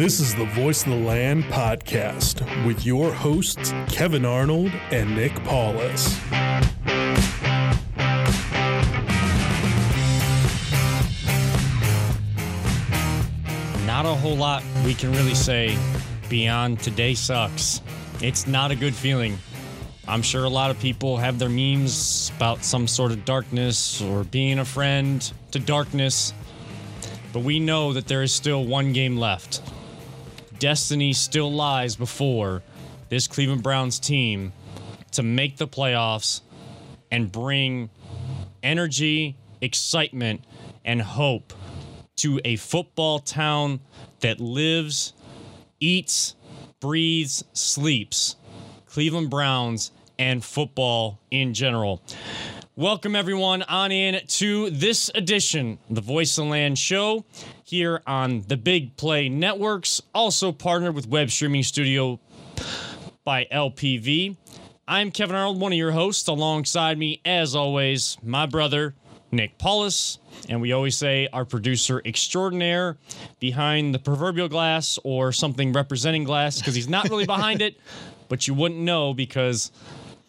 This is the Voice of the Land podcast with your hosts, Kevin Arnold and Nick Paulus. Not a whole lot we can really say beyond today sucks. It's not a good feeling. I'm sure a lot of people have their memes about some sort of darkness or being a friend to darkness. But we know that there is still one game left. Destiny still lies before this Cleveland Browns team to make the playoffs and bring energy, excitement, and hope to a football town that lives, eats, breathes, sleeps Cleveland Browns and football in general. Welcome everyone on in to this edition of the Voice of the Land show here on the Big Play Networks, also partnered with Web Streaming Studio by LPV. I'm Kevin Arnold, one of your hosts. Alongside me, as always, my brother Nick Paulus, and we always say our producer extraordinaire behind the proverbial glass or something representing glass because he's not really behind it, but you wouldn't know because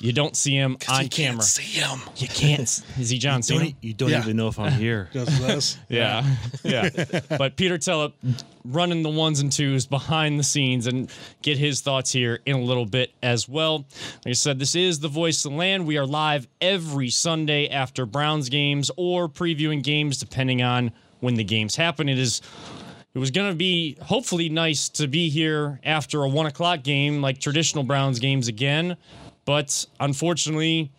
you don't see him on you camera. Can't see him. You can't. Is he John Cena? Don't, you don't Yeah. even know if I'm here. Just this. Yeah, yeah. But Peter Tellep running the ones and twos behind the scenes and get his thoughts here in a little bit as well. Like I said, this is the Voice of the Land. We are live every Sunday after Browns games or previewing games, depending on when the games happen. It is. It was going to be hopefully nice to be here after a one o'clock game, like traditional Browns games again. But unfortunately,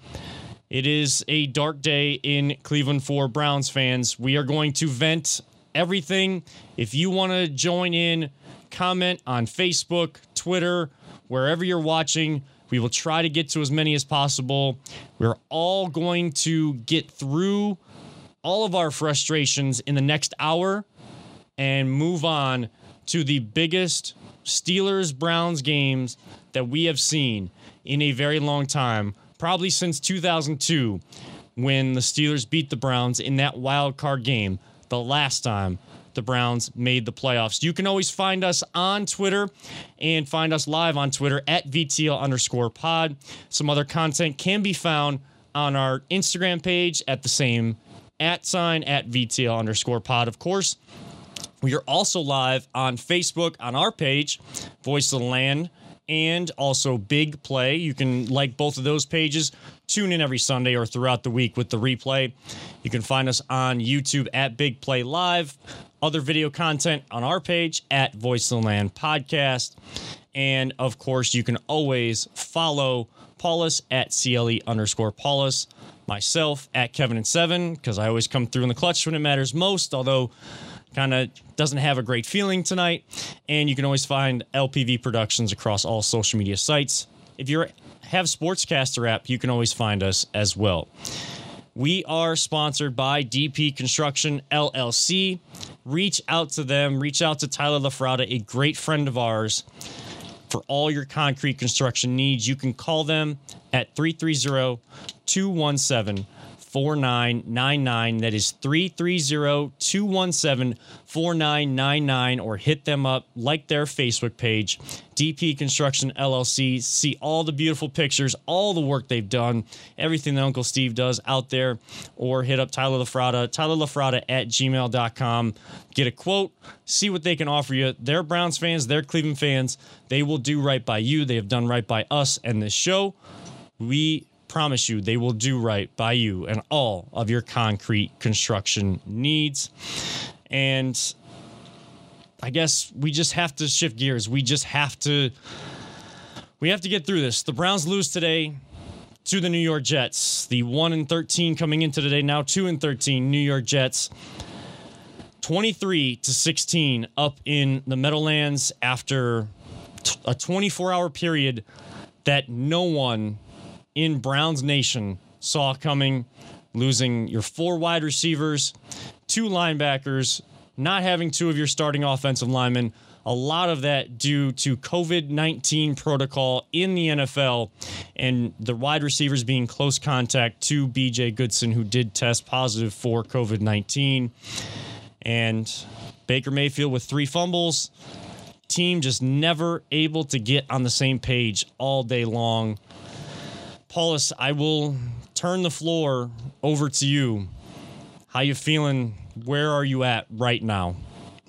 it is a dark day in Cleveland for Browns fans. We are going to vent everything. If you want to join in, comment on Facebook, Twitter, wherever you're watching. We will try to get to as many as possible. We're all going to get through all of our frustrations in the next hour and move on to the biggest Steelers Browns games that we have seen in a very long time, probably since 2002 when the Steelers beat the Browns in that wild card game, the last time the Browns made the playoffs. You can always find us on Twitter and find us live on Twitter at VTL underscore pod. Some other content can be found on our Instagram page at the same at sign at VTL underscore pod, of course. We are also live on Facebook on our page, Voice of the Land, and also Big Play. You can like both of those pages. Tune in every Sunday or throughout the week with the replay. You can find us on YouTube at Big Play Live. Other video content on our page at Voice of the Land Podcast. And of course, you can always follow Paulus at CLE underscore Paulus, myself at Kevin and Seven, because I always come through in the clutch when it matters most, although kind of doesn't have a great feeling tonight. And you can always find LPV Productions across all social media sites. If you have Sportscaster app, you can always find us as well. We are sponsored by DP Construction LLC. Reach out to them. Reach out to Tyler LaFrada, a great friend of ours, for all your concrete construction needs. You can call them at 330 217 4999. That is 330 217 4999, or hit them up, like their Facebook page, DP Construction LLC. See all the beautiful pictures, all the work they've done, everything that Uncle Steve does out there, or hit up Tyler LaFrada, tylerlafrada at gmail.com. Get a quote, see what they can offer you. They're Browns fans, they're Cleveland fans. They will do right by you. They have done right by us and this show. We promise you they will do right by you and all of your concrete construction needs. And I guess we just have to shift gears. We just have to we have to get through this. The Browns lose today to the New York Jets. The 1 and 13 coming into today now 2 and 13 New York Jets. 23 to 16 up in the Meadowlands after a 24 hour period that no one in Browns Nation saw coming, losing your four wide receivers, two linebackers, not having two of your starting offensive linemen. A lot of that due to COVID 19 protocol in the NFL and the wide receivers being close contact to BJ Goodson, who did test positive for COVID 19. And Baker Mayfield with three fumbles team just never able to get on the same page all day long. Paulus, I will turn the floor over to you. How you feeling? Where are you at right now?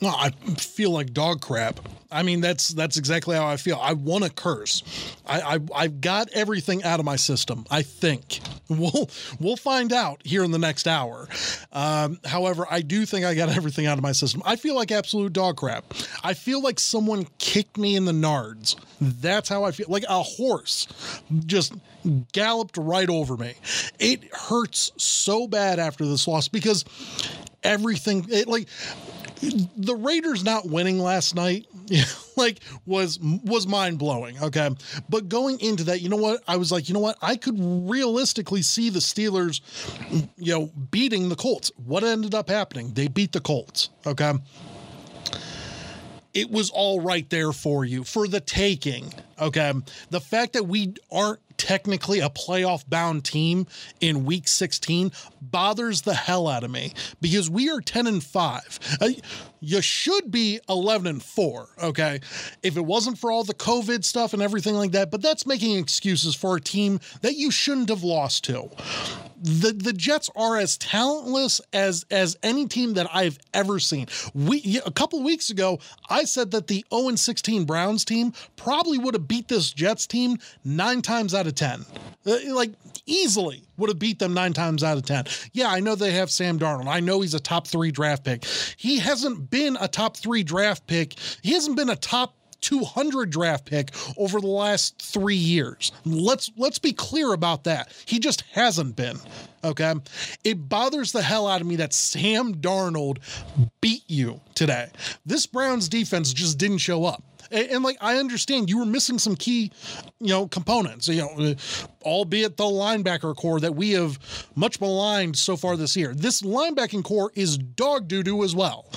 No, I feel like dog crap. I mean, that's that's exactly how I feel. I want to curse. I, I I've got everything out of my system. I think we'll we'll find out here in the next hour. Um, however, I do think I got everything out of my system. I feel like absolute dog crap. I feel like someone kicked me in the nards. That's how I feel. Like a horse just galloped right over me. It hurts so bad after this loss because everything it like the Raiders not winning last night, like was was mind blowing. Okay, but going into that, you know what? I was like, you know what? I could realistically see the Steelers, you know, beating the Colts. What ended up happening? They beat the Colts. Okay. It was all right there for you for the taking. Okay. The fact that we aren't technically a playoff bound team in week 16 bothers the hell out of me because we are 10 and 5. Uh, you should be 11 and 4, okay? If it wasn't for all the COVID stuff and everything like that, but that's making excuses for a team that you shouldn't have lost to. The the Jets are as talentless as as any team that I've ever seen. We a couple weeks ago, I said that the 0 16 Browns team probably would have beat this Jets team 9 times out of 10. Uh, like easily would have beat them nine times out of 10. Yeah, I know they have Sam Darnold. I know he's a top three draft pick. He hasn't been a top three draft pick. He hasn't been a top 200 draft pick over the last three years. Let's let's be clear about that. He just hasn't been. Okay, it bothers the hell out of me that Sam Darnold beat you today. This Browns defense just didn't show up. And, and, like I understand you were missing some key, you know, components. You know, albeit the linebacker corps that we have much maligned so far this year. This linebacking corps is dog doo doo as well.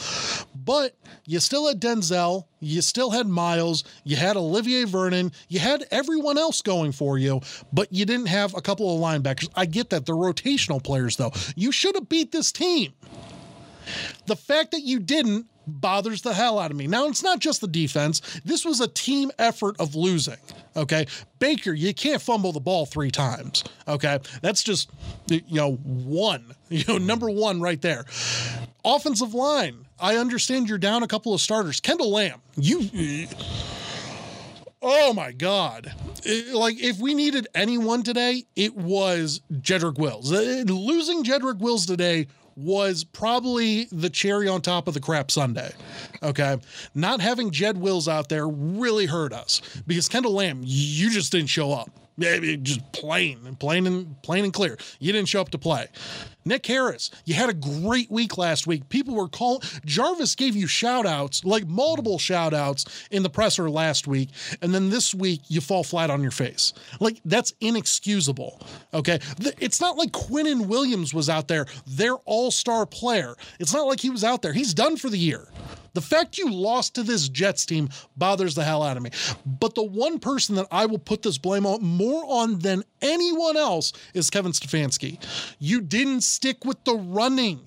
But you still had Denzel, you still had Myles, you had Olivier Vernon, you had everyone else going for you, but you didn't have a couple of linebackers. I get that they're rotational players though. You should have beat this team. The fact that you didn't bothers the hell out of me. Now, it's not just the defense. This was a team effort of losing. Okay. Baker, you can't fumble the ball three times. Okay. That's just, you know, one, you know, number one right there. Offensive line. I understand you're down a couple of starters. Kendall Lamp, you. Oh my God. like, if we needed anyone today, it was Jedrick Wills. Uh, losing Jedrick Wills today was probably the cherry on top of the crap Sunday. Okay. Not having Jed Wills out there really hurt us because Kendall Lamp, you just didn't show up. Maybe just plain and plain and plain and clear. You didn't show up to play. Nick Harris, you had a great week last week. People were calling Jarvis gave you shout outs, like multiple shout outs in the presser last week, and then this week you fall flat on your face. Like that's inexcusable. Okay. It's not like Quinnen Williams was out there, their all-star player. It's not like he was out there. He's done for the year. The fact you lost to this Jets team bothers the hell out of me. But the one person that I will put this blame on more on than anyone else is Kevin Stefanski. You didn't stick with the running.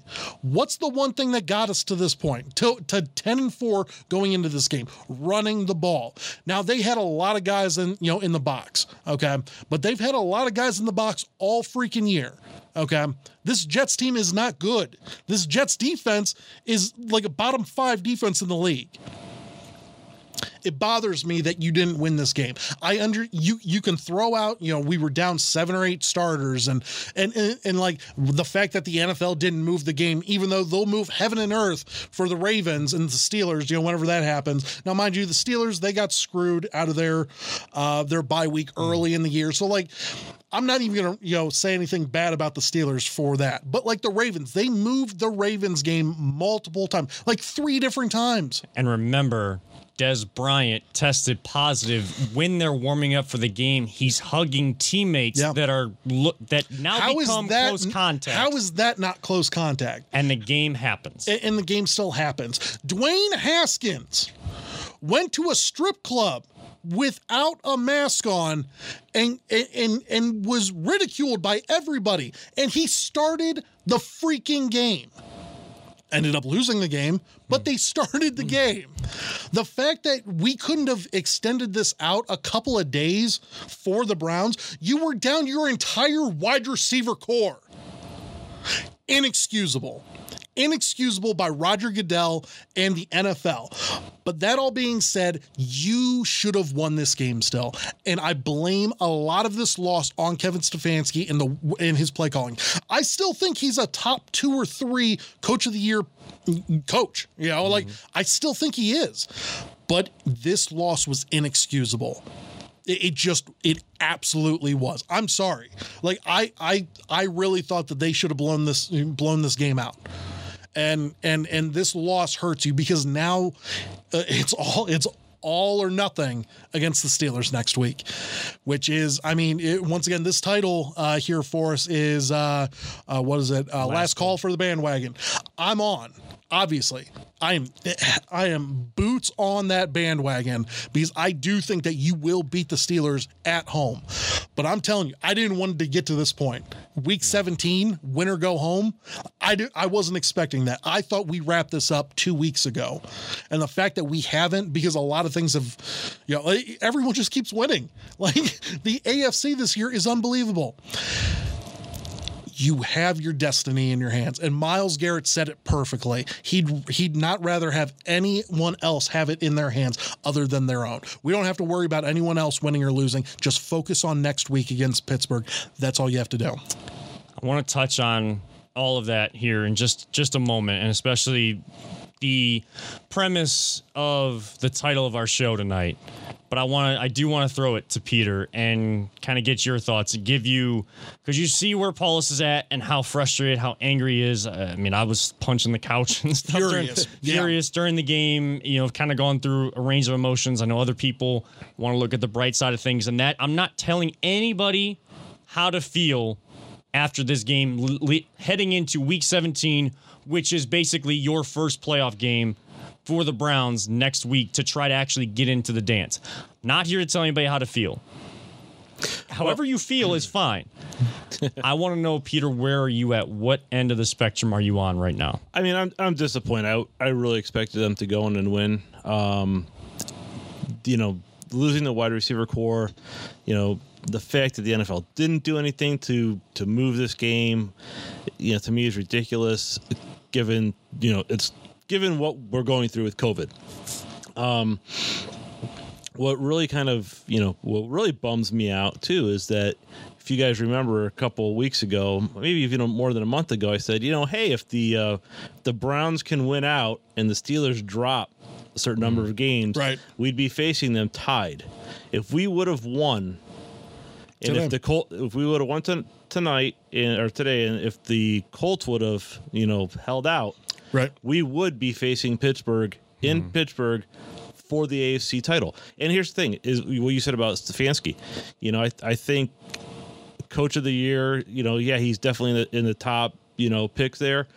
What's the one thing that got us to this point, to, to 10 and 4 going into this game? Running the ball. Now they had a lot of guys in, you know, in the box, okay? But they've had a lot of guys in the box all freaking year. Okay. This Jets team is not good. This Jets defense is like a bottom five defense in the league it bothers me that you didn't win this game. I under you you can throw out, you know, we were down seven or eight starters and and and, and like the fact that the NFL didn't move the game, even though they'll move heaven and earth for the Ravens and the Steelers, you know, whenever that happens. Now, mind you, the Steelers, they got screwed out of their uh their bye week early in the year. So like I'm not even gonna, you know, say anything bad about the Steelers for that. But like the Ravens, they moved the Ravens game multiple times, like three different times. And remember, Dez Bryant tested positive when they're warming up for the game. He's hugging teammates yep. that are that now how become that, close contact. How is that not close contact? And the game happens. And, and the game still happens. Dwayne Haskins went to a strip club without a mask on and and and was ridiculed by everybody and he started the freaking game ended up losing the game, but they started the game. The fact that we couldn't have extended this out a couple of days for the Browns, you were down your entire wide receiver corps. Inexcusable. Inexcusable by Roger Goodell and the NFL. But that all being said, you should have won this game still. And I blame a lot of this loss on Kevin Stefanski in the in his play calling. I still think he's a top two or three coach of the year coach. You know, like mm-hmm. I still think he is. But this loss was inexcusable. It, it just it absolutely was. I'm sorry. Like I I I really thought that they should have blown this blown this game out. And and and this loss hurts you because now uh, it's all it's all or nothing against the Steelers next week, which is, I mean, it, once again, this title uh, here for us is uh, uh, what is it? Uh, last, last call for the bandwagon. I'm on obviously i am i am boots on that bandwagon because i do think that you will beat the steelers at home. But i'm telling you i didn't want to get to this point. Week 17 winner go home. I did, i wasn't expecting that. I thought we wrapped this up two weeks ago. And the fact that we haven't because a lot of things have you know everyone just keeps winning. Like the afc this year is unbelievable you have your destiny in your hands. And Myles Garrett said it perfectly. He'd he'd not rather have anyone else have it in their hands other than their own. We don't have to worry about anyone else winning or losing. Just focus on next week against Pittsburgh. That's all you have to do. I want to touch on all of that here in just just a moment, and especially the premise of the title of our show tonight but I want to I do want to throw it to Peter and kind of get your thoughts and give you because you see where Paulus is at and how frustrated, how angry he is. I mean, I was punching the couch and stuff, furious, during, yeah. furious during the game. You know, kind of gone through a range of emotions. I know other people want to look at the bright side of things, and that I'm not telling anybody how to feel after this game, le- heading into Week 17, which is basically your first playoff game for the Browns next week to try to actually get into the dance. Not here to tell anybody how to feel. However you feel is fine. I want to know, Peter, where are you at? What end of the spectrum are you on right now? I mean, I'm I'm disappointed. I, I really expected them to go in and win. Um, you know, losing the wide receiver corps, you know, the fact that the NFL didn't do anything to to move this game, you know, to me is ridiculous. Given you know it's given what we're going through with COVID. Um, what really kind of you know what really bums me out too is that if you guys remember a couple weeks ago, maybe even more than a month ago, I said, you know, hey, if the uh, the Browns can win out and the Steelers drop a certain number of games, right. we'd be facing them tied. If we would have won, and if the Colt, if we would have won to, tonight and, or today, and if the Colts would have, you know, held out, right, we would be facing Pittsburgh in mm. Pittsburgh for the AFC title. And here's the thing: is what you said about Stefanski. You know, I I think coach of the year. You know, yeah, he's definitely in the, in the top. You know, picks there.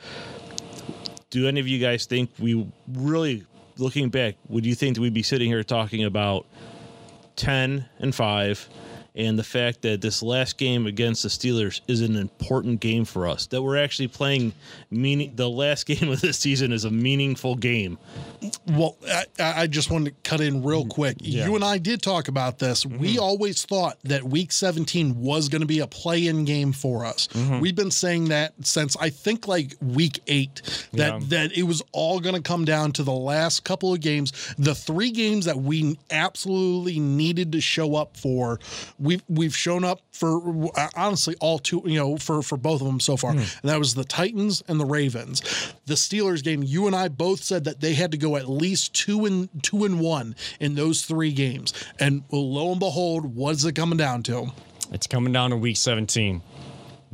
Do any of you guys think we really, looking back, would you think that we'd be sitting here talking about ten and five? And the fact that this last game against the Steelers is an important game for us. That we're actually playing meaning the last game of this season is a meaningful game. Well, I, I just wanted to cut in real quick. Yeah. You and I did talk about this. Mm-hmm. We always thought that Week 17 was going to be a play-in game for us. Mm-hmm. We've been saying that since I think like Week Eight that yeah. that it was all going to come down to the last couple of games, the three games that we absolutely needed to show up for we've we've shown up for honestly all two you know for for both of them so far, mm. and that was the Titans and the Ravens. The Steelers game, you and I both said that they had to go at least two and two and one in those three games, and lo and behold, what is it coming down to? It's coming down to Week 17.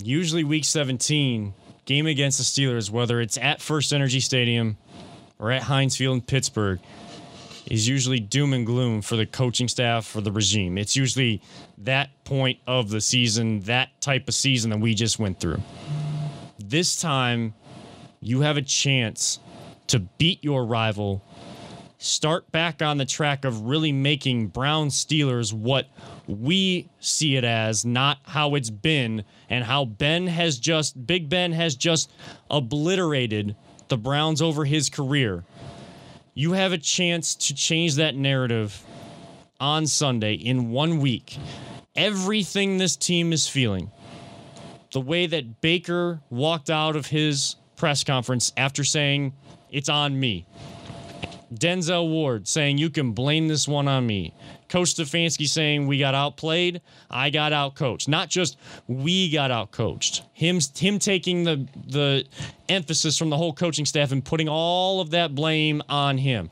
Usually, Week 17 game against the Steelers, whether it's at First Energy Stadium or at Heinz Field in Pittsburgh is usually doom and gloom for the coaching staff, for the regime. It's usually that point of the season, that type of season that we just went through. This time, you have a chance to beat your rival, start back on the track of really making Brown Steelers what we see it as, not how it's been, and how Ben has just, Big Ben has just obliterated the Browns over his career. You have a chance to change that narrative on Sunday in one week. Everything this team is feeling, the way that Baker walked out of his press conference after saying, It's on me. Denzel Ward saying, You can blame this one on me. Coach Stefanski saying, We got outplayed. I got outcoached. Not just we got outcoached. Him, him taking the, the emphasis from the whole coaching staff and putting all of that blame on him.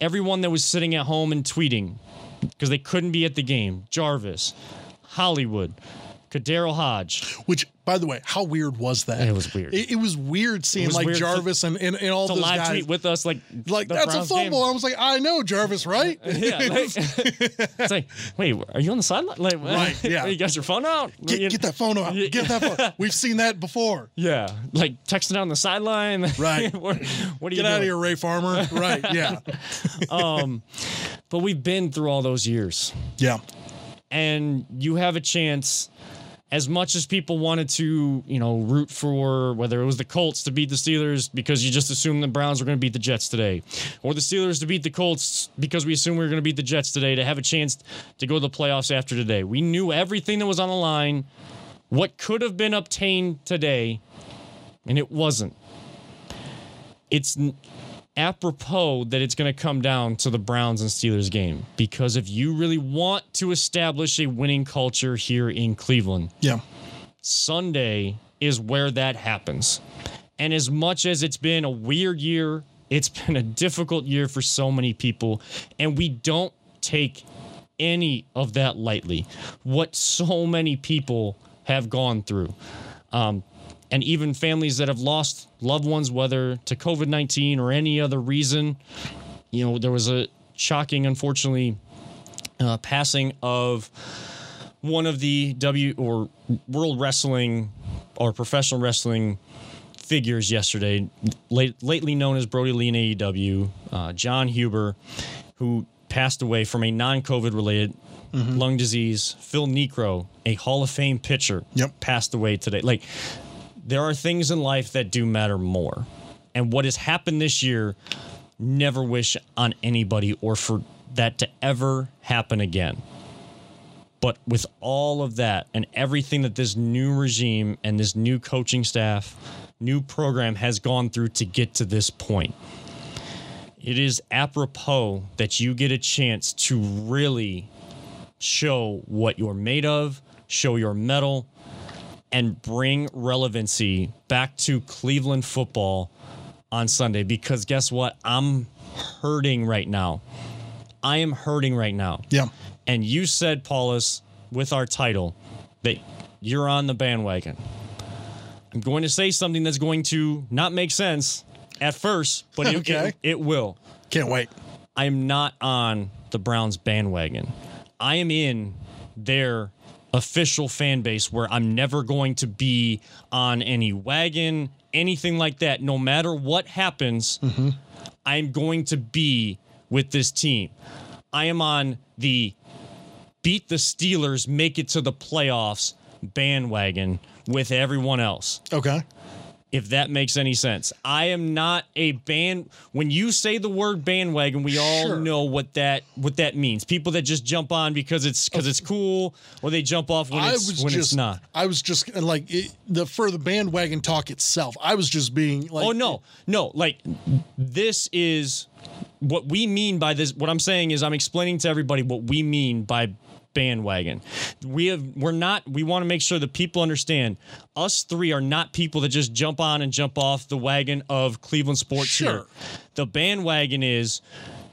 Everyone that was sitting at home and tweeting because they couldn't be at the game Jarvis, Hollywood, KhaDarel Hodge. Which, by the way, how weird was that? It was weird. It, it was weird seeing was like weird. Jarvis and, and, and all The those live guys. tweet with us, like, like that's Browns a game. I was like, I know Jarvis, right? Yeah, like, it's like, wait, are you on the sideline? Like, Right, yeah. you got your phone out? Get, get that phone out. Get that phone. We've seen that before. Yeah, like texting on the sideline. Right. what, what are you Get out of here, Ray Farmer. Right. Yeah. um, But we've been through all those years, Yeah. and you have a chance. As much as people wanted to, you know, root for whether it was the Colts to beat the Steelers because you just assumed the Browns were going to beat the Jets today, or the Steelers to beat the Colts because we assumed we were going to beat the Jets today to have a chance to go to the playoffs after today. We knew everything that was on the line, what could have been obtained today, and it wasn't. It's apropos that it's going to come down to the Browns and Steelers game because if you really want to establish a winning culture here in Cleveland, Yeah. Sunday is where that happens. And as much as it's been a weird year, it's been a difficult year for so many people, and we don't take any of that lightly. What so many people have gone through. Um, and even families that have lost loved ones, whether to COVID 19 or any other reason. You know, there was a shocking, unfortunately, uh, passing of one of the W or World Wrestling or professional wrestling figures yesterday, late, lately known as Brodie Lee in AEW, uh, Jon Huber, who passed away from a non COVID related lung disease. Phil Niekro, a Hall of Fame pitcher, Yep. passed away today. Like, there are things in life that do matter more. And what has happened this year, never wish on anybody or for that to ever happen again. But with all of that and everything that this new regime and this new coaching staff, new program has gone through to get to this point, it is apropos that you get a chance to really show what you're made of, show your mettle, and bring relevancy back to Cleveland football on Sunday. Because guess what? I'm hurting right now. I am hurting right now. Yeah. And you said, Paulus, with our title, that you're on the bandwagon. I'm going to say something that's going to not make sense at first, but it, Okay. it, it will. Can't wait. I am not on the Browns bandwagon. I am in their official fan base where I'm never going to be on any wagon, anything like that. No matter what happens, mm-hmm. I'm going to be with this team. I am on the beat the Steelers, make it to the playoffs bandwagon with everyone else Okay. If that makes any sense. I am not a band when you say the word bandwagon, we all Sure. know what that what that means. People that just jump on because it's because it's cool or they jump off when I it's when just it's not. I was just like it, the for the bandwagon talk itself. I was just being like oh no. No, like this is what we mean by this what I'm saying is I'm explaining to everybody what we mean by bandwagon. We have we're not we want to make sure that people understand us three are not people that just jump on and jump off the wagon of Cleveland sports Sure. here. The bandwagon is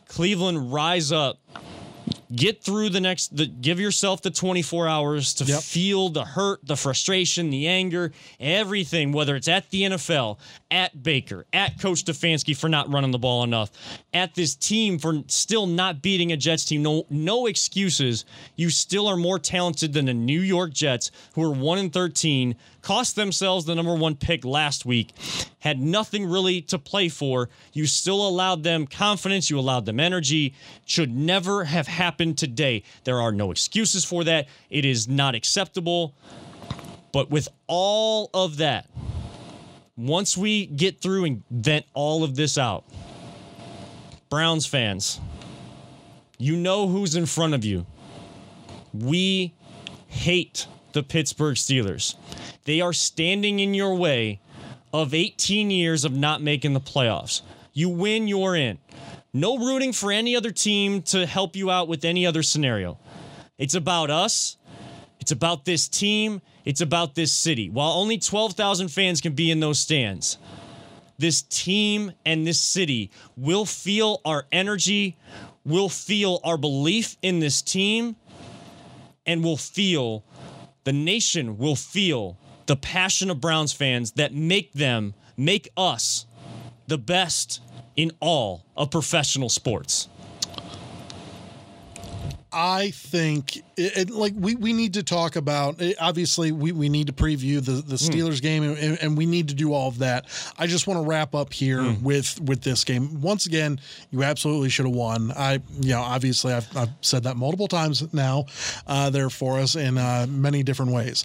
Cleveland rise up get through the next the, give yourself the 24 hours to Yep. feel the hurt the frustration the anger everything whether it's at the nfl at baker at coach stefanski for not running the ball enough at this team for still not beating a jets team. No no excuses. You still are more talented than the new york jets who are 1 and 13 cost themselves the number one pick last week had nothing really to play for. You still allowed them confidence. You allowed them energy. Should never have happened today. There are no excuses for that. It is not acceptable. But with all of that once we get through and vent all of this out, Browns fans, you know who's in front of you. We hate the Pittsburgh Steelers. They are standing in your way of 18 years of not making the playoffs. You win, you're in. No rooting for any other team to help you out with any other scenario. It's about us. It's about this team. It's about this city. While only 12,000 fans can be in those stands, this team and this city will feel our energy, will feel our belief in this team, and will feel the nation will feel the passion of Browns fans that make them, make us the best in all of professional sports. I think it, it- like we, we need to talk about it, obviously we, we need to preview the, the Steelers game and, and we need to do all of that. I just want to wrap up here with with this game. Once again, you absolutely should have won. I you know obviously I've, I've said that multiple times now uh, there for us in uh, many different ways.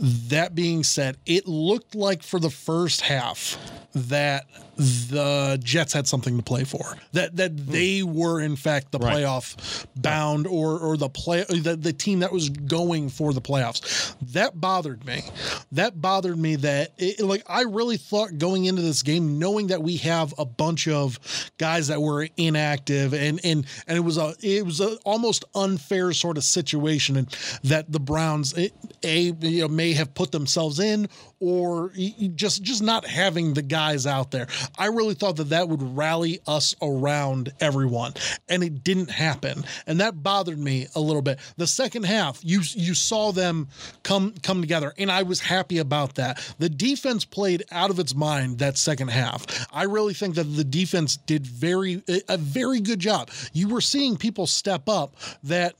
That being said, it looked like for the first half that the Jets had something to play for. That that they were in fact the Right. playoff bound or or the play the, the team that was going for the playoffs. That bothered me. That bothered me that it, like I really thought going into this game knowing that we have a bunch of guys that were inactive and and and it was a it was a almost unfair sort of situation and that the Browns eh, a you know, may have put themselves in or just just not having the guys out there. I really thought that that would rally us around everyone, and it didn't happen, and that bothered me a little bit. The second half, you you saw them come come together, and I was happy about that. The defense played out of its mind that second half. I really think that the defense did very a very good job. You were seeing people step up that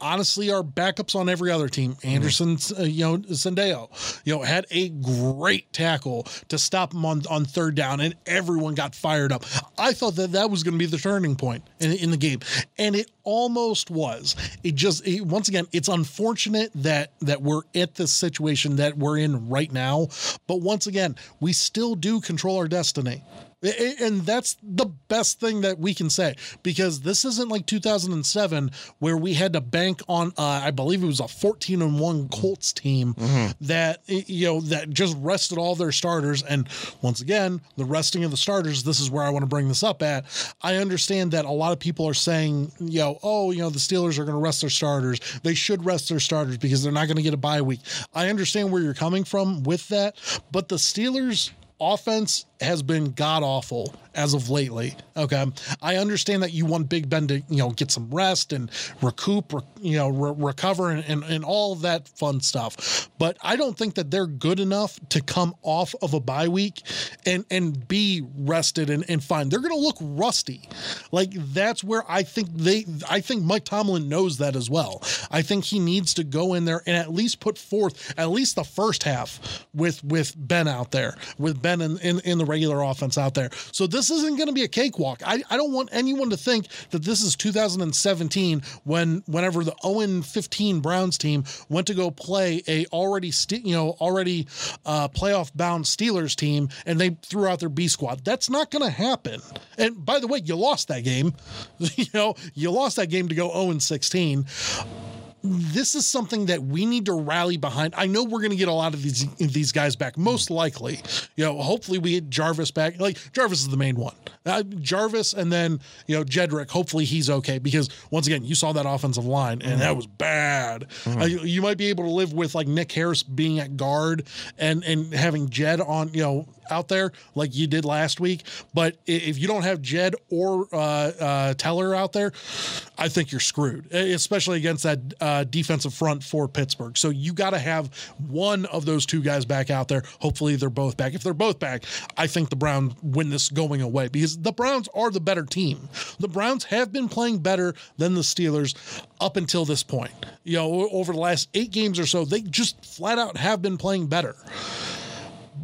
honestly are backups on every other team. Anderson, uh, you know, Sendejo, you know, had a great tackle to stop him on, on third down, and everyone got fired up. I thought that that was going to be the turning point in, in the game, and it almost was. It just it, once again, it's unfortunate that that we're at this situation that we're in right now, but once again, we still do control our destiny. And that's the best thing that we can say because this isn't like 2007 where we had to bank on, uh, I believe it was a 14 and one Colts team that you know that just rested all their starters. And once again, the resting of the starters. This is where I want to bring this up at. I understand that a lot of people are saying, you know, oh, you know, the Steelers are going to rest their starters. They should rest their starters because they're not going to get a bye week. I understand where you're coming from with that, but the Steelers offense has been god awful as of lately. Okay, I understand that you want Big Ben to you know get some rest and recoup, re- you know, re- recover and, and and all that fun stuff. But I don't think that they're good enough to come off of a bye week and and be rested and, and fine. They're going to look rusty. Like that's where I think they. I think Mike Tomlin knows that as well. I think he needs to go in there and at least put forth at least the first half with with Ben out there with Ben in, in, in the regular offense out there. So this isn't going to be a cakewalk. I, I don't want anyone to think that this is 2017 when whenever the 0 15 Browns team went to go play a already st- you know already uh, playoff bound Steelers team and they threw out their B squad. That's not going to happen. And by the way, you lost that game. you know you lost that game to go 0 16 this is something that we need to rally behind. I know we're going to get a lot of these these guys back, most likely. You know, hopefully we get Jarvis back. Like Jarvis is the main one. Uh, Jarvis and then you know Jedrick. Hopefully he's okay because once again you saw that offensive line and that was bad. Uh, you, you might be able to live with like Nick Harris being at guard and and having Jed on you know out there like you did last week. But if you don't have Jed or uh, uh, Teller out there, I think you're screwed, especially against that uh, defensive front for Pittsburgh. So you got to have one of those two guys back out there. Hopefully they're both back. If they're both back, I think the Browns win this going away because the Browns are the better team. The Browns have been playing better than the Steelers up until this point. You know, over the last eight games or so, they just flat out have been playing better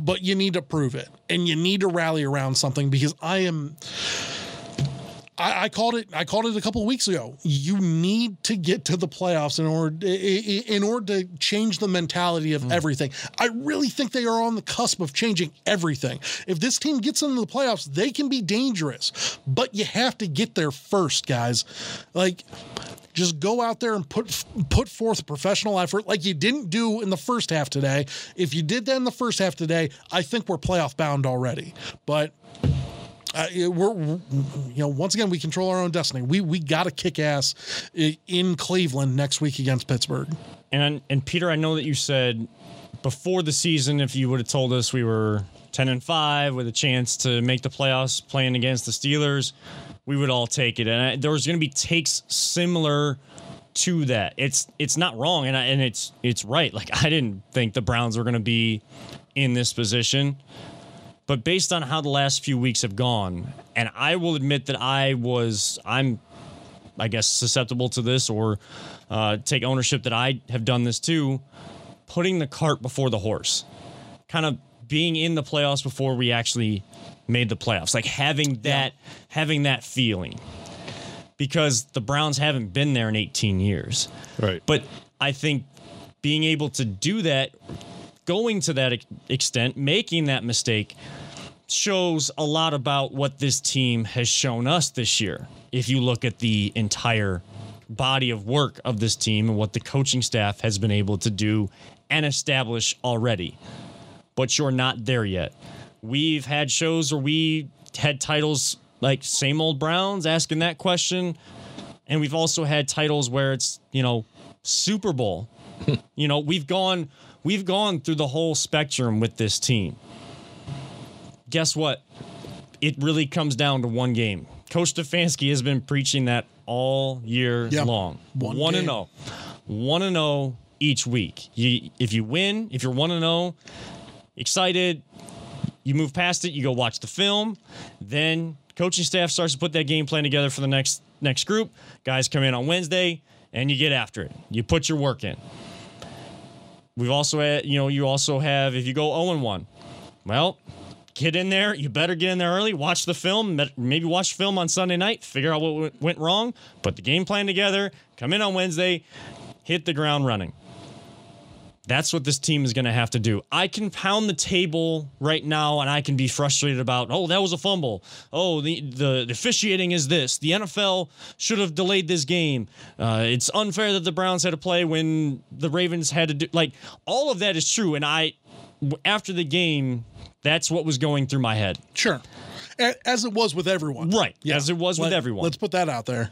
but you need to prove it and you need to rally around something because I am I, I called it. I called it a couple of weeks ago. You need to get to the playoffs in order in order to change the mentality of mm. everything. I really think they are on the cusp of changing everything. If this team gets into the playoffs, they can be dangerous, but you have to get there first, guys. Like just go out there and put put forth a professional effort like you didn't do in the first half today. If you did that in the first half today, I think we're playoff bound already. But uh, we're, you know, once again, we control our own destiny. We we got to kick ass in Cleveland next week against Pittsburgh. And and Peter, I know that you said before the season, if you would have told us we were ten and five with a chance to make the playoffs, playing against the Steelers, we would all take it. And I, there was going to be takes similar to that. It's it's not wrong, and I, and it's it's right. Like I didn't think the Browns were going to be in this position. But based on how the last few weeks have gone, and I will admit that I was, I'm, I guess, susceptible to this or uh, take ownership that I have done this too, putting the cart before the horse, kind of being in the playoffs before we actually made the playoffs, like having that, yeah. having that feeling, because the Browns haven't been there in 18 years. Right. But I think being able to do that going to that extent, making that mistake, shows a lot about what this team has shown us this year. If you look at the entire body of work of this team and what the coaching staff has been able to do and establish already. But you're not there yet. We've had shows where we had titles like same old Browns asking that question. And we've also had titles where it's, you know, Super Bowl. you know, we've gone We've gone through the whole spectrum with this team. Guess what? It really comes down to one game. Coach Stefanski has been preaching that all year yep. long. One and zero, oh. one and zero oh each week. You, if you win, if you're one and zero, oh, excited, you move past it. You go watch the film. Then coaching staff starts to put that game plan together for the next next group. Guys come in on Wednesday, and you get after it. You put your work in. We've also had, you know, you also have if you go 0 1, well, get in there. You better get in there early. Watch the film. Maybe watch film on Sunday night. Figure out what went wrong. Put the game plan together. Come in on Wednesday. Hit the ground running. That's what this team is going to have to do. I can pound the table right now and I can be frustrated about, oh, that was a fumble. Oh, the, the, the officiating is this. The NFL should have delayed this game. Uh, it's unfair that the Browns had to play when the Ravens had to do. Like, all of that is true. And I, after the game, that's what was going through my head. Sure. As it was with everyone. Right. Yeah. As it was Let, with everyone. Let's put that out there.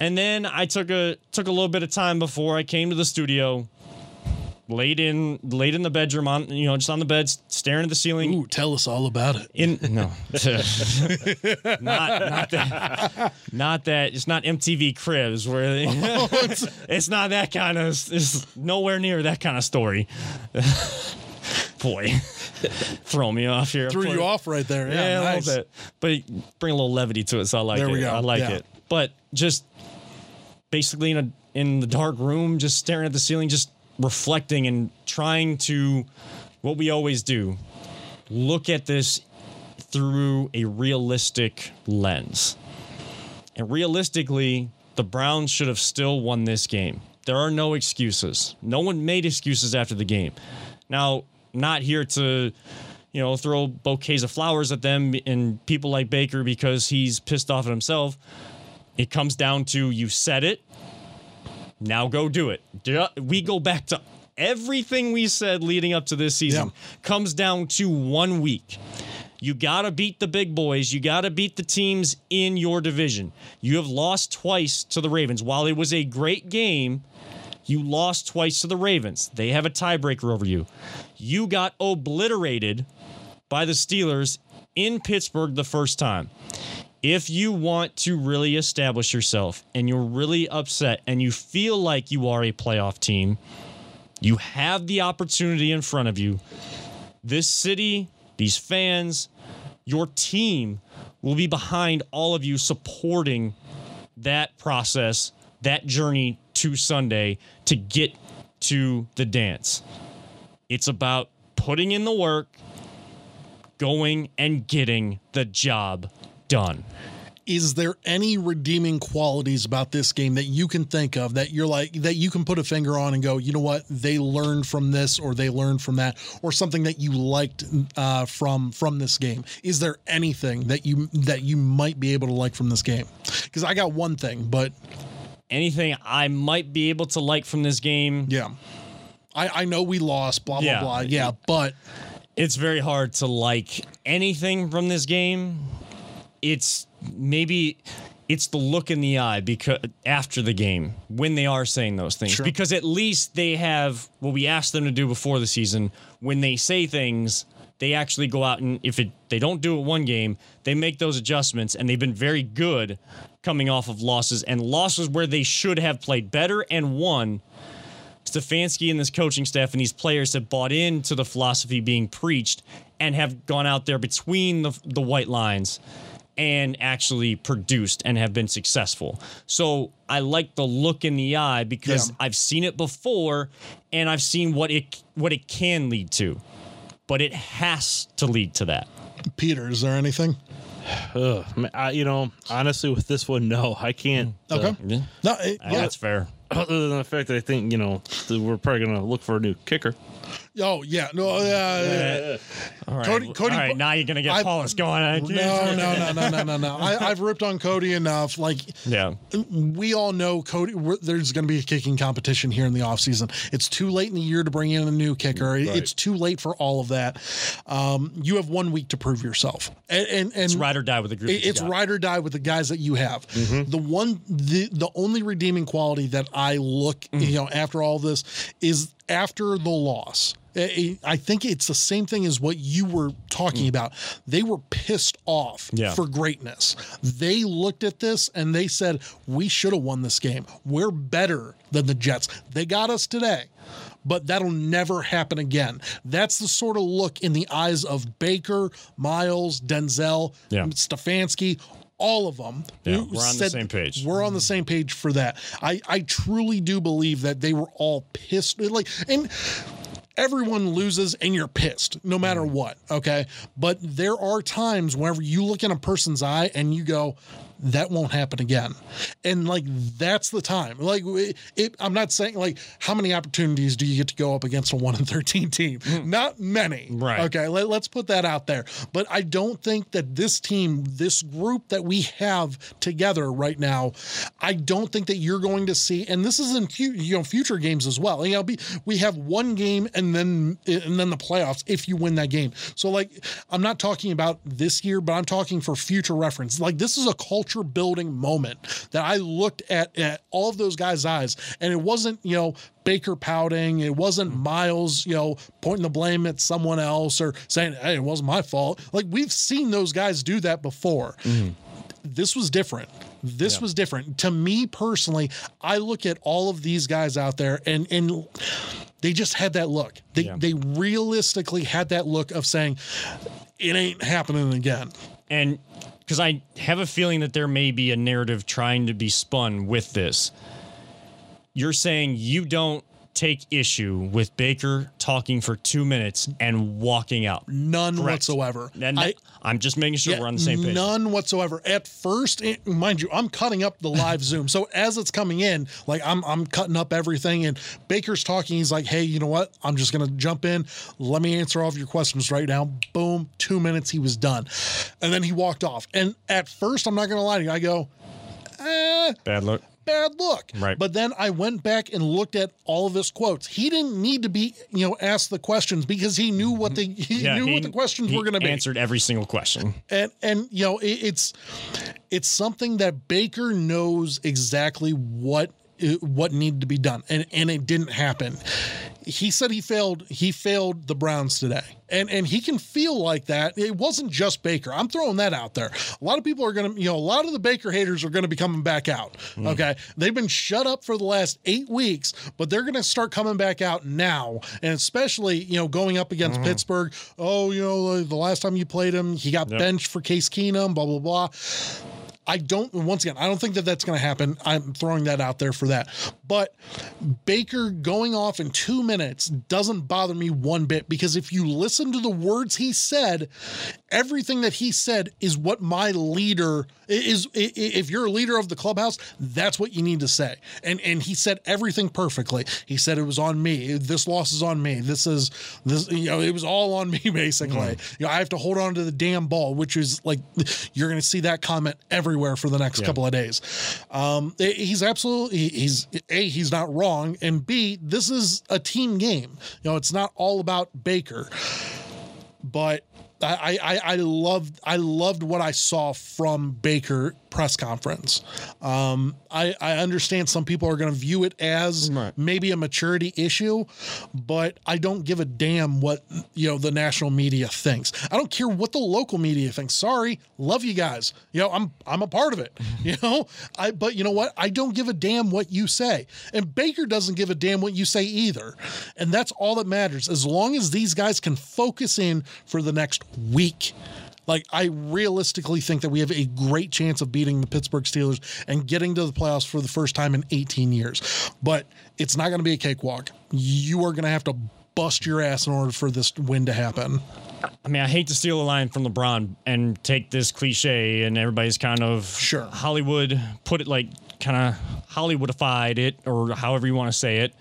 And then I took a took a little bit of time before I came to the studio laid in laid in the bedroom on you know just on the bed staring at the ceiling. Ooh, tell us all about it. In no, not not that, not that. It's not MTV Cribs where they, oh, it's, it's not that kind of. It's nowhere near that kind of story. Boy, throw me off here. Threw you off right there. Yeah, yeah nice. a little bit, but bring a little levity to it. So I like there it. We go. I like yeah. it. But just basically in a in the dark room, just staring at the ceiling, just reflecting and trying to what we always do look at this through a realistic lens. And realistically, the Browns should have still won this game. There are no excuses. No one made excuses after the game. Now, not here to, you know, throw bouquets of flowers at them and people like Baker because he's pissed off at himself. It comes down to you said it, now go do it. We go back to everything we said leading up to this season yeah. comes down to one week. You got to beat the big boys. You got to beat the teams in your division. You have lost twice to the Ravens. While it was a great game, you lost twice to the Ravens. They have a tiebreaker over you. You got obliterated by the Steelers in Pittsburgh the first time if you want to really establish yourself and you're really upset and you feel like you are a playoff team, you have the opportunity in front of you. This city, these fans, your team will be behind all of you supporting that process, that journey to Sunday to get to the dance. It's about putting in the work, going and getting the job done. Is there any redeeming qualities about this game that you can think of that you're like that you can put a finger on and go, you know what, they learned from this or they learned from that, or something that you liked uh, from from this game? Is there anything that you that you might be able to like from this game? Because I got one thing, but Anything I might be able to like from this game, yeah. I, I know we lost, blah blah Yeah. blah. Yeah, but it's very hard to like anything from this game. It's maybe it's the look in the eye because after the game when they are saying those things. Sure. because at least they have what we asked them to do before the season. When they say things they actually go out and if it they don't do it one game they make those adjustments and they've been very good coming off of losses. And losses where they should have played better and won Stefanski and this coaching staff and these players have bought into the philosophy being preached and have gone out there between the, the white lines and actually produced and have been successful. So I like the look in the eye because Yeah. I've seen it before and I've seen what it what it can lead to. But it has to lead to that. Peter, is there anything? Ugh, man, I, you know, honestly, with this one, no, I can't. uh, Okay. Yeah. No, it- I- yeah. That's fair. other than the fact that I think you know that we're probably gonna look for a new kicker. Oh yeah, no, yeah, yeah. Uh, all right. Cody- Cody- All right, now you're gonna get I- Paulus going. I No, can't- no, no, no, no, no, no. I, I've ripped on Cody enough. Like Yeah. we all know, Cody. There's going to be a kicking competition here in the offseason. It's too late in the year to bring in a new kicker. It's too late for all of that. Um, you have one week to prove yourself, and and, and It's ride or die with the group. it- that you it's got. ride or die with the guys that you have. Mm-hmm. The one, the the only redeeming quality that I look, mm. you know, after all this is after the loss. Uh, I I think it's the same thing as what you were talking mm. about. They were pissed off Yeah. for greatness. They looked at this and they said, "We should have won this game. We're better than the Jets. They got us today." But that'll never happen again. That's the sort of look in the eyes of Baker, Myles, Denzel, Yeah. Stefanski, all of them. Yeah, we're on the same page. We're on the mm-hmm. same page for that. I, I truly do believe that they were all pissed. Like, and everyone loses and you're pissed no matter Mm. what. Okay. But there are times whenever you look in a person's eye and you go, that won't happen again. And like, that's the time. Like, it, it, I'm not saying like, how many opportunities do you get to go up against a 1 in 13 team? Not many. Mm. Right. Okay. Let, let's put that out there. But I don't think that this team, this group that we have together right now, I don't think that you're going to see, and this is in you know future games as well. You know, be, we have one game and then and then the playoffs if you win that game. So like, I'm not talking about this year, but I'm talking for future reference. Like this is a culture building moment that I looked at at all of those guys' eyes, and it wasn't you know Baker pouting. It wasn't mm-hmm. Myles, you know, pointing the blame at someone else or saying, "Hey, it wasn't my fault." Like we've seen those guys do that before. Mm-hmm. This was different. This was different. To me personally, I look at all of these guys out there and and they just had that look. They Yeah. they realistically had that look of saying it ain't happening again. and because I have a feeling that there may be a narrative trying to be spun with this. You're saying you don't take issue with Baker talking for two minutes and walking out. None Correct. whatsoever. And I- I'm just making sure Yeah, we're on the same page. None whatsoever. At first, it- mind you, I'm cutting up the live Zoom. So as it's coming in, like I'm I'm cutting up everything. And Baker's talking. He's like, "Hey, you know what? I'm just gonna jump in. Let me answer all of your questions right now." Boom. Two minutes. He was done, and then he walked off. And at first, I'm not gonna lie to you. I go, eh, Bad look. Bad look. Right. But then I went back and looked at all of his quotes. He didn't need to be, you know, asked the questions because he knew what the he Yeah, knew he- what the questions were going to be Answered every single question. and and you know it, it's it's something that Baker knows exactly what what needed to be done and and it didn't happen. He said he failed he failed the Browns today. And and he can feel like that. It wasn't just Baker. I'm throwing that out there. A lot of people are going to, you know, a lot of the Baker haters are going to be coming back out. Hmm. Okay? They've been shut up for the last 8 weeks, but they're going to start coming back out now. And especially, you know, going up against hmm. Pittsburgh, oh, you know, the last time you played him, he got Yep. benched for Case Keenum, blah blah blah. I don't, once again, I don't think that that's going to happen. I'm throwing that out there for that. But Baker going off in two minutes doesn't bother me one bit because if you listen to the words he said, everything that he said is what my leader is. If you're a leader of the clubhouse, that's what you need to say. And and he said everything perfectly. He said it was on me. This loss is on me. This is this. You know, it was all on me basically. Mm. You know, I have to hold on to the damn ball, which is like you're going to see that comment everywhere for the next yeah. couple of days. Um, he's absolutely he's a he's not wrong, and b this is a team game. You know, it's not all about Baker, but I, I, I loved I loved what I saw from Baker press conference. Um, I, I understand some people are going to view it as right. maybe a maturity issue, but I don't give a damn what you know the national media thinks. I don't care what the local media thinks. Sorry, love you guys. You know, I'm I'm a part of it. You know, I but you know what? I don't give a damn what you say, and Baker doesn't give a damn what you say either. And that's all that matters. As long as these guys can focus in for the next week like I realistically think that we have a great chance of beating the Pittsburgh Steelers and getting to the playoffs for the first time in 18 years. But it's not going to be a cakewalk. You are going to have to bust your ass in order for this win to happen. I mean, I hate to steal a line from LeBron and take this cliche and everybody's kind of sure Hollywood put it like kind of Hollywoodified it or however you want to say it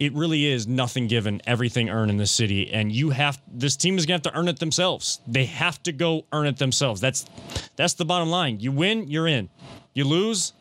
it really is nothing given, everything earned in this city. And you have this team is gonna have to earn it themselves. They have to go earn it themselves. That's that's the bottom line. You win, you're in. You lose,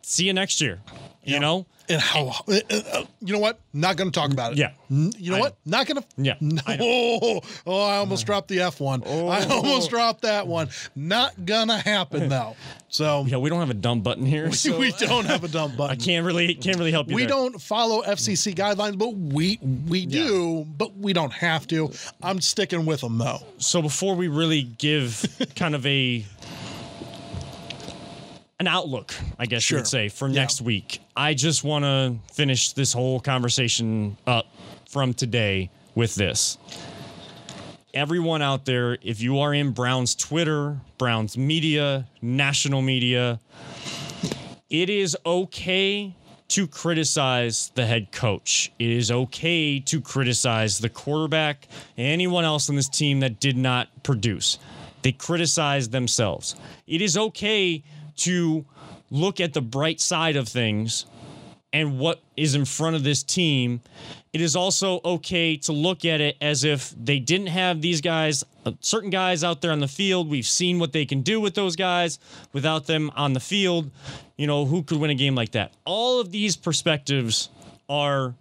see you next year. You know? And how uh, uh, you know what? Not going to talk about it. Yeah. You know I what? know. not going to yeah no. I oh i almost dropped the f one. Oh. i almost dropped that one. Not gonna happen though. So yeah we don't have a dumb button here we, so. we don't have a dumb button. i can't really can't really help you we there. don't follow fcc guidelines but we we do yeah. but we don't have to. I'm sticking with them though. So before we really give kind of a an outlook, I guess sure. you would say, for yeah. next week. I just want to finish this whole conversation up from today with this. Everyone out there, if you are in Brown's Twitter, Brown's media, national media, it is okay to criticize the head coach. It is okay to criticize the quarterback, anyone else on this team that did not produce. They criticize themselves. It is okay to look at the bright side of things and what is in front of this team, it is also okay to look at it as if they didn't have these guys, uh, certain guys out there on the field. We've seen what they can do with those guys without them on the field. You know, who could win a game like that? All of these perspectives are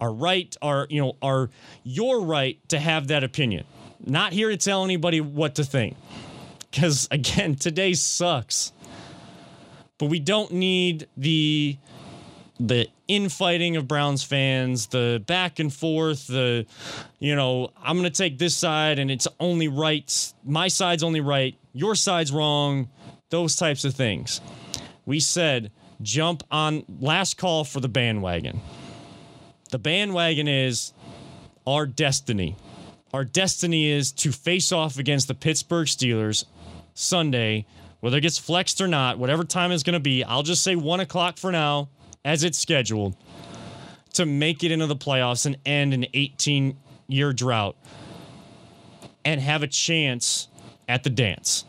are right, are, you know, are your right to have that opinion. Not here to tell anybody what to think. Cuz again, today sucks but we don't need the the infighting of Browns fans, the back and forth, the you know, I'm going to take this side and it's only right, my side's only right, your side's wrong, those types of things. We said jump on last call for the bandwagon. The bandwagon is our destiny. Our destiny is to face off against the Pittsburgh Steelers Sunday whether it gets flexed or not, whatever time is going to be, I'll just say one o'clock for now, as it's scheduled, to make it into the playoffs and end an 18 year drought and have a chance at the dance.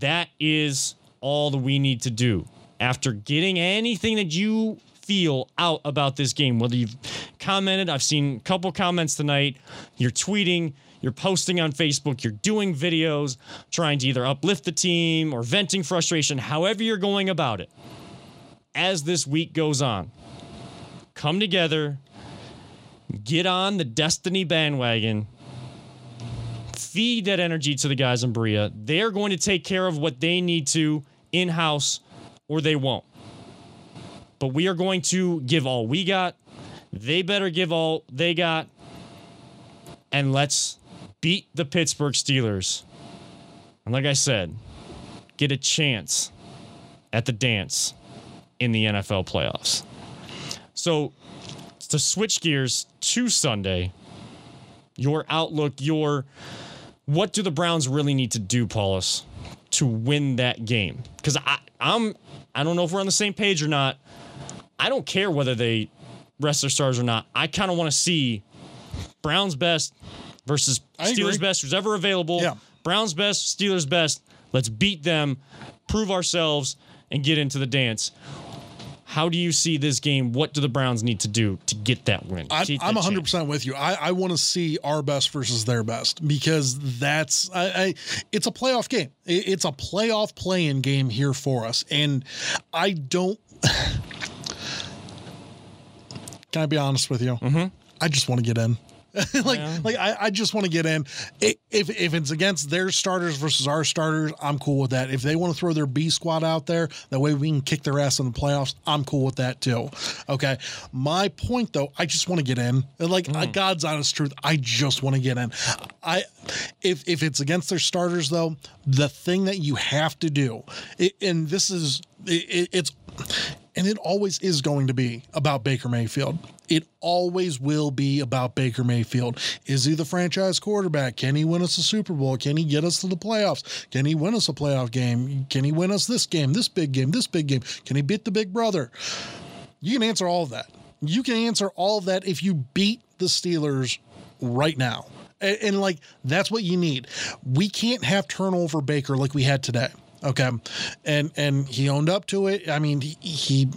That is all that we need to do. After getting anything that you feel out about this game, whether you've commented, I've seen a couple comments tonight, you're tweeting, you're posting on Facebook, you're doing videos, trying to either uplift the team or venting frustration, however you're going about it. As this week goes on, come together, get on the Destiny bandwagon, feed that energy to the guys in Berea. They're going to take care of what they need to in house or they won't. But we are going to give all we got. They better give all they got. And let's beat the Pittsburgh Steelers. And like I said, get a chance at the dance in the NFL playoffs. So to switch gears to Sunday, your outlook, your what do the Browns really need to do, Paulus, to win that game? Because I I'm I don't know if we're on the same page or not. I don't care whether they rest their stars or not. I kind of want to see Browns best versus I Steelers agree. best, who's ever available. Yeah. Browns best, Steelers best. Let's beat them, prove ourselves, and get into the dance. How do you see this game? What do the Browns need to do to get that win? I'm that 100 chance? percent with you. I, I want to see our best versus their best because that's I, I it's a playoff game. It- It's a playoff playing game here for us, and I don't. Can I be honest with you? Mm-hmm. I just want to get in. like, like I, I just want to get in. If if it's against their starters versus our starters, I'm cool with that. If they want to throw their B squad out there, that way we can kick their ass in the playoffs. I'm cool with that too. Okay. My point though, I just want to get in. Like uh, God's honest truth, I just want to get in. I if if it's against their starters though, the thing that you have to do, it, and this is it, it's and it always is going to be about Baker Mayfield. It always will be about Baker Mayfield. Is he the franchise quarterback? Can he win us a Super Bowl? Can he get us to the playoffs? Can he win us a playoff game? Can he win us this game, this big game, this big game? Can he beat the big brother? You can answer all of that. You can answer all of that if you beat the Steelers right now. And, and, like that's what you need. We can't have turnover Baker like we had today. Okay. And and he owned up to it. I mean, he, he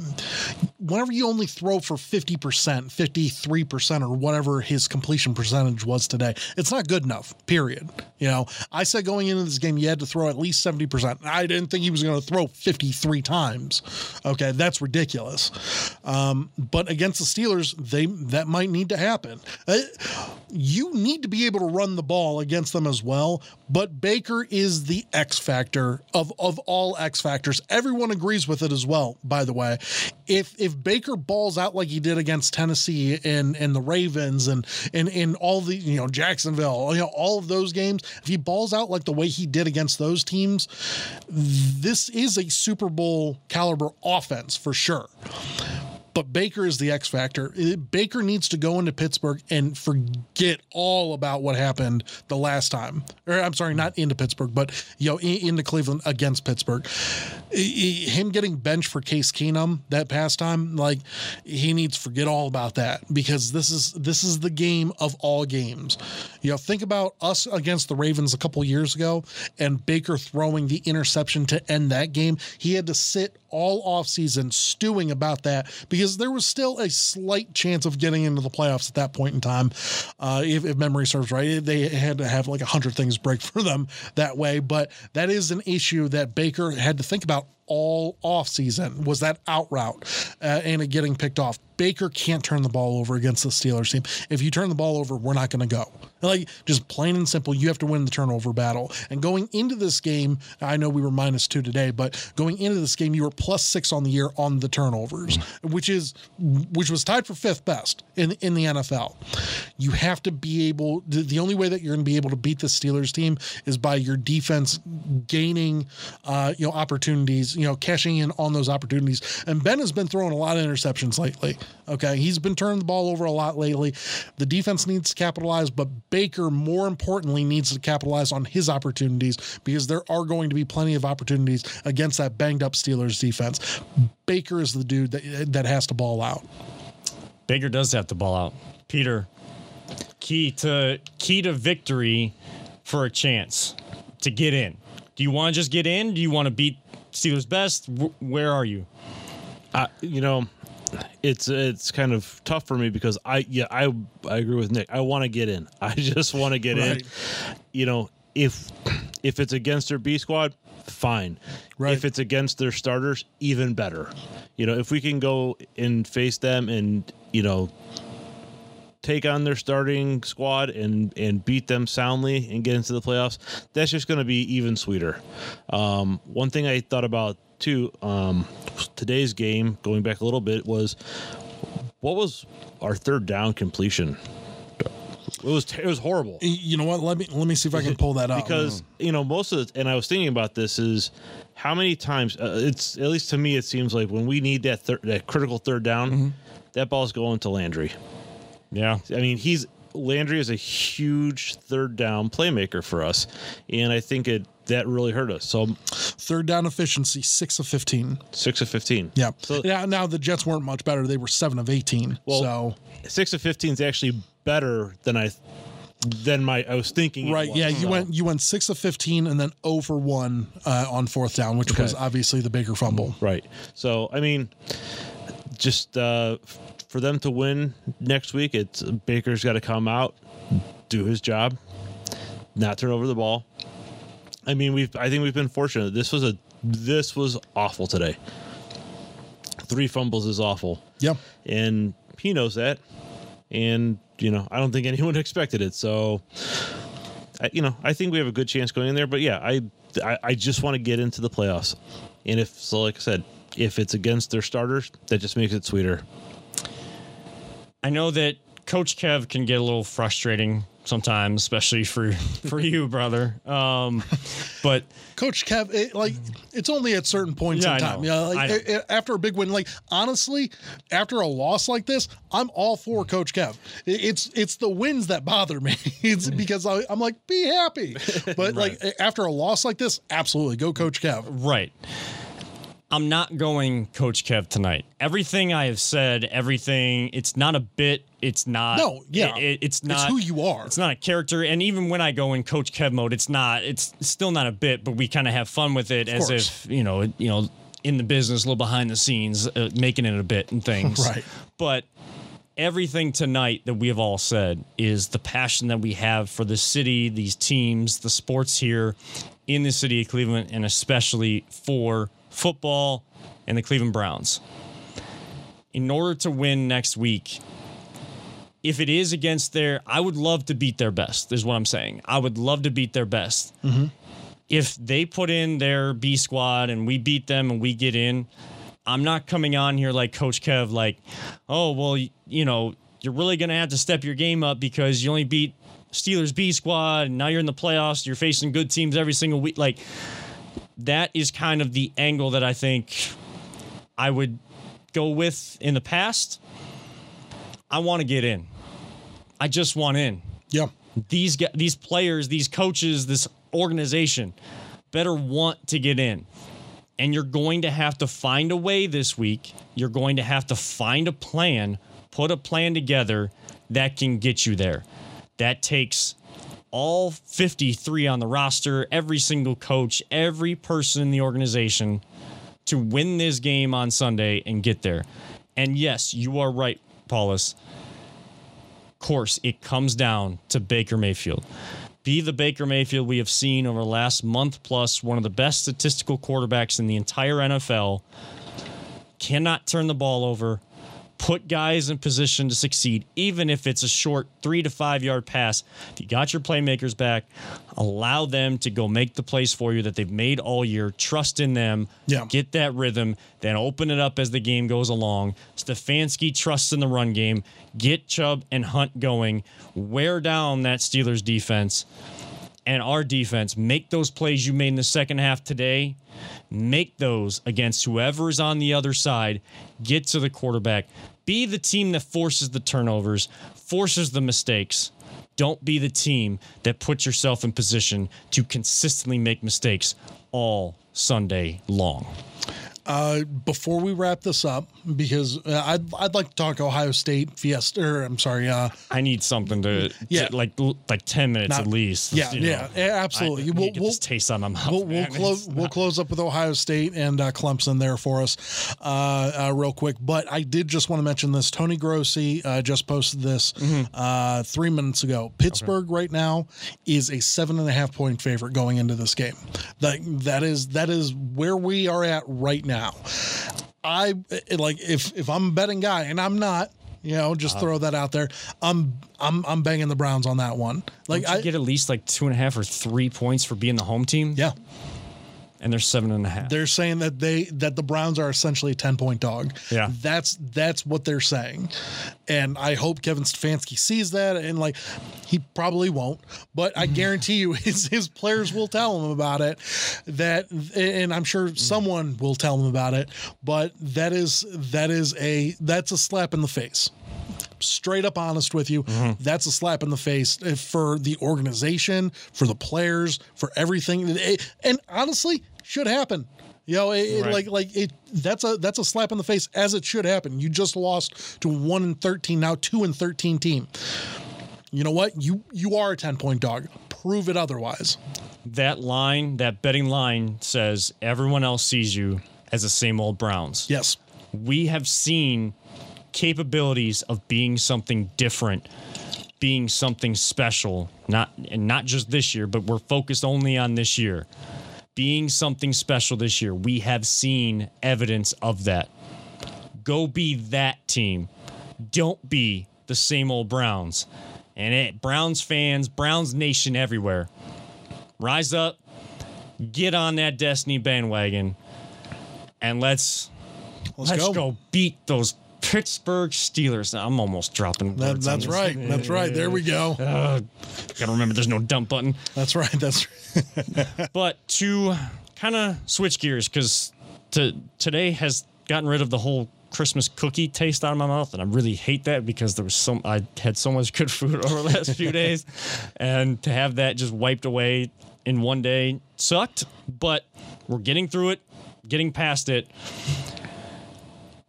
whenever you only throw for 50%, 53% or whatever his completion percentage was today, it's not good enough. Period. You know, I said going into this game you had to throw at least 70%. I didn't think he was going to throw 53 times. Okay, that's ridiculous. Um, but against the Steelers, they that might need to happen. Uh, you need to be able to run the ball against them as well. But Baker is the X factor of of all X factors. Everyone agrees with it as well. By the way, if if Baker balls out like he did against Tennessee and and the Ravens and and in all the you know Jacksonville, you know all of those games, if he balls out like the way he did against those teams, this is a Super Bowl caliber offense for sure but Baker is the X factor. Baker needs to go into Pittsburgh and forget all about what happened the last time. Or I'm sorry, not into Pittsburgh, but you know, in- into Cleveland against Pittsburgh. Him getting benched for Case Keenum that past time, like he needs to forget all about that because this is this is the game of all games. You know, think about us against the Ravens a couple years ago and Baker throwing the interception to end that game. He had to sit all offseason stewing about that because there was still a slight chance of getting into the playoffs at that point in time. Uh, if, if memory serves right, they had to have like a hundred things break for them that way. But that is an issue that Baker had to think about all offseason was that out route uh, and it getting picked off. Baker can't turn the ball over against the Steelers team. If you turn the ball over, we're not going to go. Like just plain and simple, you have to win the turnover battle. And going into this game, I know we were minus two today, but going into this game, you were plus six on the year on the turnovers, which is which was tied for fifth best in in the NFL. You have to be able. The, the only way that you're going to be able to beat the Steelers team is by your defense gaining, uh, you know, opportunities. You know, cashing in on those opportunities. And Ben has been throwing a lot of interceptions lately. Okay, he's been turning the ball over a lot lately. The defense needs to capitalize, but Baker, more importantly, needs to capitalize on his opportunities because there are going to be plenty of opportunities against that banged up Steelers defense. Baker is the dude that that has to ball out. Baker does have to ball out. Peter, key to key to victory for a chance to get in. Do you want to just get in? Do you want to beat Steelers best? Wh- Where are you? I, you know, it's it's kind of tough for me because I yeah I I agree with Nick. I want to get in. I just want to get Right. in. You know, if if it's against their B squad, fine. Right. If it's against their starters, even better. You know, if we can go and face them and you know take on their starting squad and and beat them soundly and get into the playoffs, that's just going to be even sweeter. Um, one thing I thought about too, um, today's game, going back a little bit, was what was our third down completion? It was it was horrible You know what? Let me let me see if I can pull that up because you know most of the and I was thinking about this is how many times uh, it's at least to me it seems like when we need that thir- that critical third down, that ball's going to Landry. Yeah. I mean, he's Landry is a huge third down playmaker for us, and I think it that really hurt us. So Third down efficiency, six of 15. six of fifteen. Yeah. So yeah. Now the Jets weren't much better. They were seven of 18. Well, so, six of fifteen is actually better than I than my I was thinking. right. was. Yeah. You So, went, you went six of 15 and then over one uh, on fourth down, which was obviously the bigger fumble. right. So I mean, just uh, for them to win next week, it's Baker's got to come out, do his job, not turn over the ball. I mean, we've I think we've been fortunate. This was a this was awful today. Three fumbles is awful. Yeah. and he knows that. And you know, I don't think anyone expected it. So, I, you know, I think we have a good chance going in there. But yeah, I I, I just want to get into the playoffs. And if so, like I said, if it's against their starters, that just makes it sweeter. I know that Coach Kev can get a little frustrating sometimes, especially for for you, brother. Um, but Coach Kev, it, like it's only at certain points Yeah, in time. Yeah, like I know. a- a- after a big win, like honestly, after a loss like this, I'm all for Coach Kev. It- It's it's the wins that bother me. It's because I, I'm like, be happy. But like after a loss like this, absolutely go Coach Kev. Right. I'm not going Coach Kev tonight. Everything I have said, everything, it's not a bit. It's not. No, yeah. it- it- it's not. who you are. It's not a character. And even when I go in Coach Kev mode, it's not. It's still not a bit, but we kind of have fun with it as course. if you know, you know, in the business, a little behind the scenes, uh, making it a bit and things. Right. But everything tonight that we have all said is the passion that we have for the city, these teams, the sports here in the city of Cleveland, and especially for football and the Cleveland Browns. In order to win next week, if it is against their, I would love to beat their best, is what I'm saying. I would love to beat their best. Mm-hmm. If they put in their B squad and we beat them and we get in, I'm not coming on here like Coach Kev, like, oh, well, you know, you're really going to have to step your game up because you only beat Steelers B squad and now you're in the playoffs. You're facing good teams every single week. Like, that is kind of the angle that I think I would go with in the past. I want to get in. I just want in. Yeah. These these players, these coaches, this organization better want to get in. And you're going to have to find a way this week. You're going to have to find a plan, put a plan together that can get you there. That takes all 53 on the roster, every single coach, every person in the organization to win this game on Sunday and get there. And yes, you are right, Paulus. Of course, it comes down to Baker Mayfield. Be the Baker Mayfield we have seen over the last month plus, one of the best statistical quarterbacks in the entire NFL. Cannot turn the ball over, put guys in position to succeed, even if it's a short three to five yard pass. If you got your playmakers back, allow them to go make the plays for you that they've made all year. Trust in them. Yeah. Get that rhythm, then open it up as the game goes along. Stefanski trusts in the run game. Get Chubb and Hunt going. Wear down that Steelers defense and our defense. Make those plays you made in the second half today. Make those against whoever is on the other side. Get to the quarterback. Be the team that forces the turnovers, forces the mistakes. Don't be the team that puts yourself in position to consistently make mistakes all Sunday long. Uh, before we wrap this up, because uh, I'd, I'd like to talk Ohio State Fiesta. Or, I'm sorry. Uh, I need something to, Yeah. to- like like ten minutes Not- at least. yeah, you yeah, know. yeah, absolutely. I, I We'll- need to get we'll- taste of my mouth. We'll, we'll close. It's We'll close up with Ohio State and uh, Clemson there for us, uh, uh, real quick. But I did just want to mention this. Tony Grossi uh, just posted this Mm-hmm. uh, three minutes ago. Pittsburgh right now is a seven and a half point favorite going into this game. That that is that is where we are at right now. I like if if I'm a betting guy, and I'm not. You know, just Uh-huh. throw that out there. I'm I'm I'm banging the Browns on that one. Like I get at least like two and a half or three points for being the home team. yeah. And they're seven and a half. they're saying that they that the Browns are essentially a 10 point dog. Yeah. That's that's what they're saying. And I hope Kevin Stefanski sees that and like he probably won't, but I guarantee you his his players will tell him about it that and I'm sure someone will tell him about it, but that is that is a that's a slap in the face. Straight up honest with you. That's a slap in the face uh, for the organization, for the players, for everything. And honestly, should happen. You know, it, it- Right. like like it. That's a that's a slap in the face as it should happen. You just lost to one and thirteen, now two and thirteen team. You know what? You you are a ten point dog. Prove it otherwise. That line, that betting line says everyone else sees you as the same old Browns. Yes. we have seen capabilities of being something different, being something special. Not and not just this year, but we're focused only on this year. Being something special this year. We have seen evidence of that. Go be that team. Don't be the same old Browns. And it Browns fans, Browns nation everywhere. Rise up, get on that Destiny bandwagon, and let's Let's, Let's go. go. beat those Pittsburgh Steelers. I'm almost dropping That, that's right. That's right. There we go. Uh, gotta remember there's no dump button. That's right. That's Right. But to kind of switch gears, because to, today has gotten rid of the whole Christmas cookie taste out of my mouth, and I really hate that because there was some I had so much good food over the last few days, and to have that just wiped away in one day sucked. But we're getting through it, getting past it.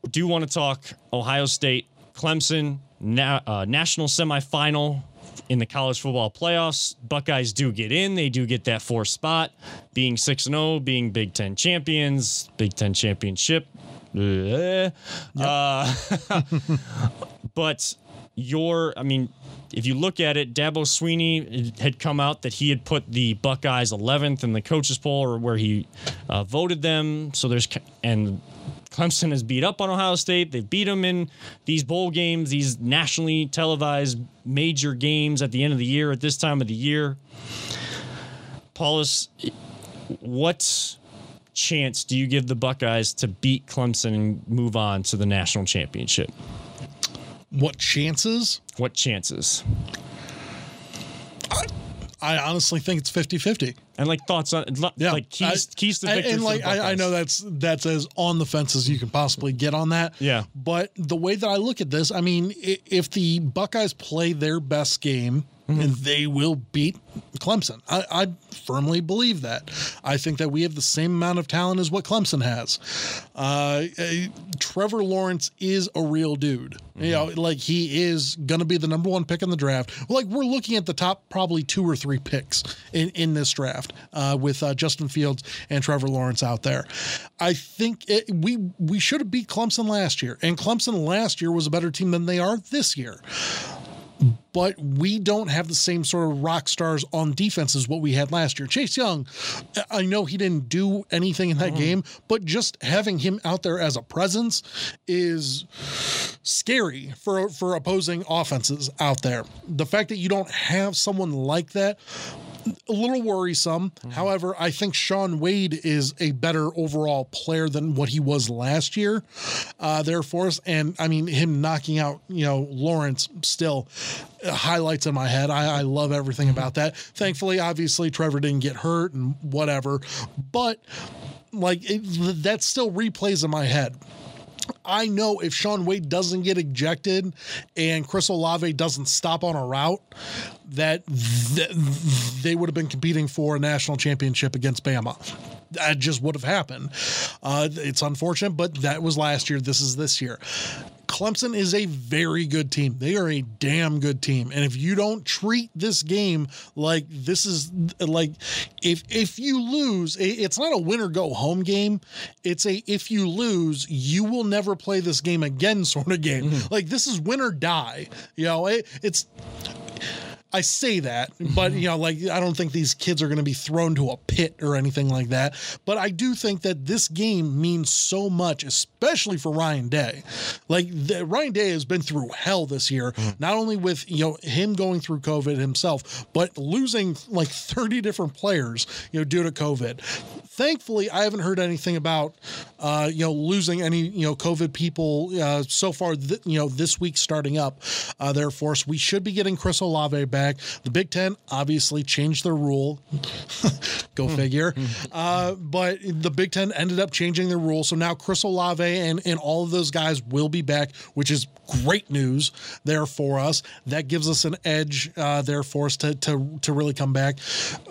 Do want to talk Ohio State, Clemson, na- uh, national semifinal in the college football playoffs. Buckeyes do get in. They do get that fourth spot, being 6 0, being Big Ten champions, Big Ten championship. Uh, uh, but your, I mean, if you look at it, Dabo Swinney had come out that he had put the Buckeyes 11th in the coaches poll, or where he uh, voted them. So there's and Clemson has beat up on Ohio State. They've beat them in these bowl games, these nationally televised major games at the end of the year, at this time of the year. Paulus, what chance do you give the Buckeyes to beat Clemson and move on to the national championship? what chances? What chances? I honestly think it's 50 50. And like thoughts on Yeah. like keys I- keys to I- victory. And for like I, I know that's that's as on the fence as you can possibly get on that. Yeah. But the way that I look at this, I mean, if the Buckeyes play their best game, Mm-hmm. and they will beat Clemson. I, I firmly believe that. I think that we have the same amount of talent as what Clemson has. Uh, uh, Trevor Lawrence is a real dude. You know, like he is going to be the number one pick in the draft. Like we're looking at the top probably two or three picks in, in this draft uh, with uh, Justin Fields and Trevor Lawrence out there. I think it, we we should have beat Clemson last year, and Clemson last year was a better team than they are this year but we don't have the same sort of rock stars on defense as what we had last year. Chase Young, I know he didn't do anything in that mm-hmm. game, but just having him out there as a presence is scary for for opposing offenses out there. The fact that you don't have someone like that a little worrisome. However, I think Shaun Wade is a better overall player than what he was last year. Uh, there for us, and I mean him knocking out you know Lawrence still uh, highlights in my head. I, I love everything about that. Thankfully, obviously Trevor didn't get hurt and whatever, but like it, that still replays in my head. I know if Shaun Wade doesn't get ejected and Chris Olave doesn't stop on a route, that th- they would have been competing for a national championship against Bama. That just would have happened. Uh, it's unfortunate, but that was last year. This is this year. Clemson is a very good team. They are a damn good team. And if you don't treat this game like this is like if if you lose, it's not a win or go home game. It's a if you lose, you will never play this game again sort of game. Like this is win or die. You know, it, it's I say that, but you know, like I don't think these kids are going to be thrown to a pit or anything like that. But I do think that this game means so much, especially for Ryan Day. Like the, Ryan Day has been through hell this year, not only with you know him going through COVID himself, but losing like thirty different players, you know, due to COVID. Thankfully, I haven't heard anything about uh, you know losing any you know COVID people uh, so far. Th- you know, this week starting up uh, their force, we should be getting Chris Olave back back. The Big Ten obviously changed their rule. Go figure. Uh, but the Big Ten ended up changing their rule. So now Chris Olave and, and all of those guys will be back, which is great news there for us. That gives us an edge uh, there for us to, to, to really come back.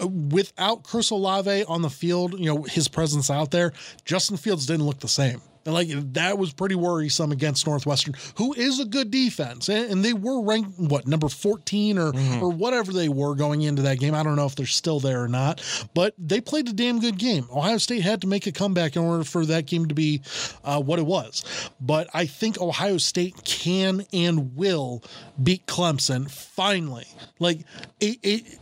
Uh, without Chris Olave on the field, you know, his presence out there, Justin Fields didn't look the same. And like that was pretty worrisome against Northwestern, who is a good defense, and, and they were ranked what number fourteen or or whatever they were going into that game. I don't know if they're still there or not, but they played a damn good game. Ohio State had to make a comeback in order for that game to be uh, what it was. But I think Ohio State can and will beat Clemson finally. Like it, it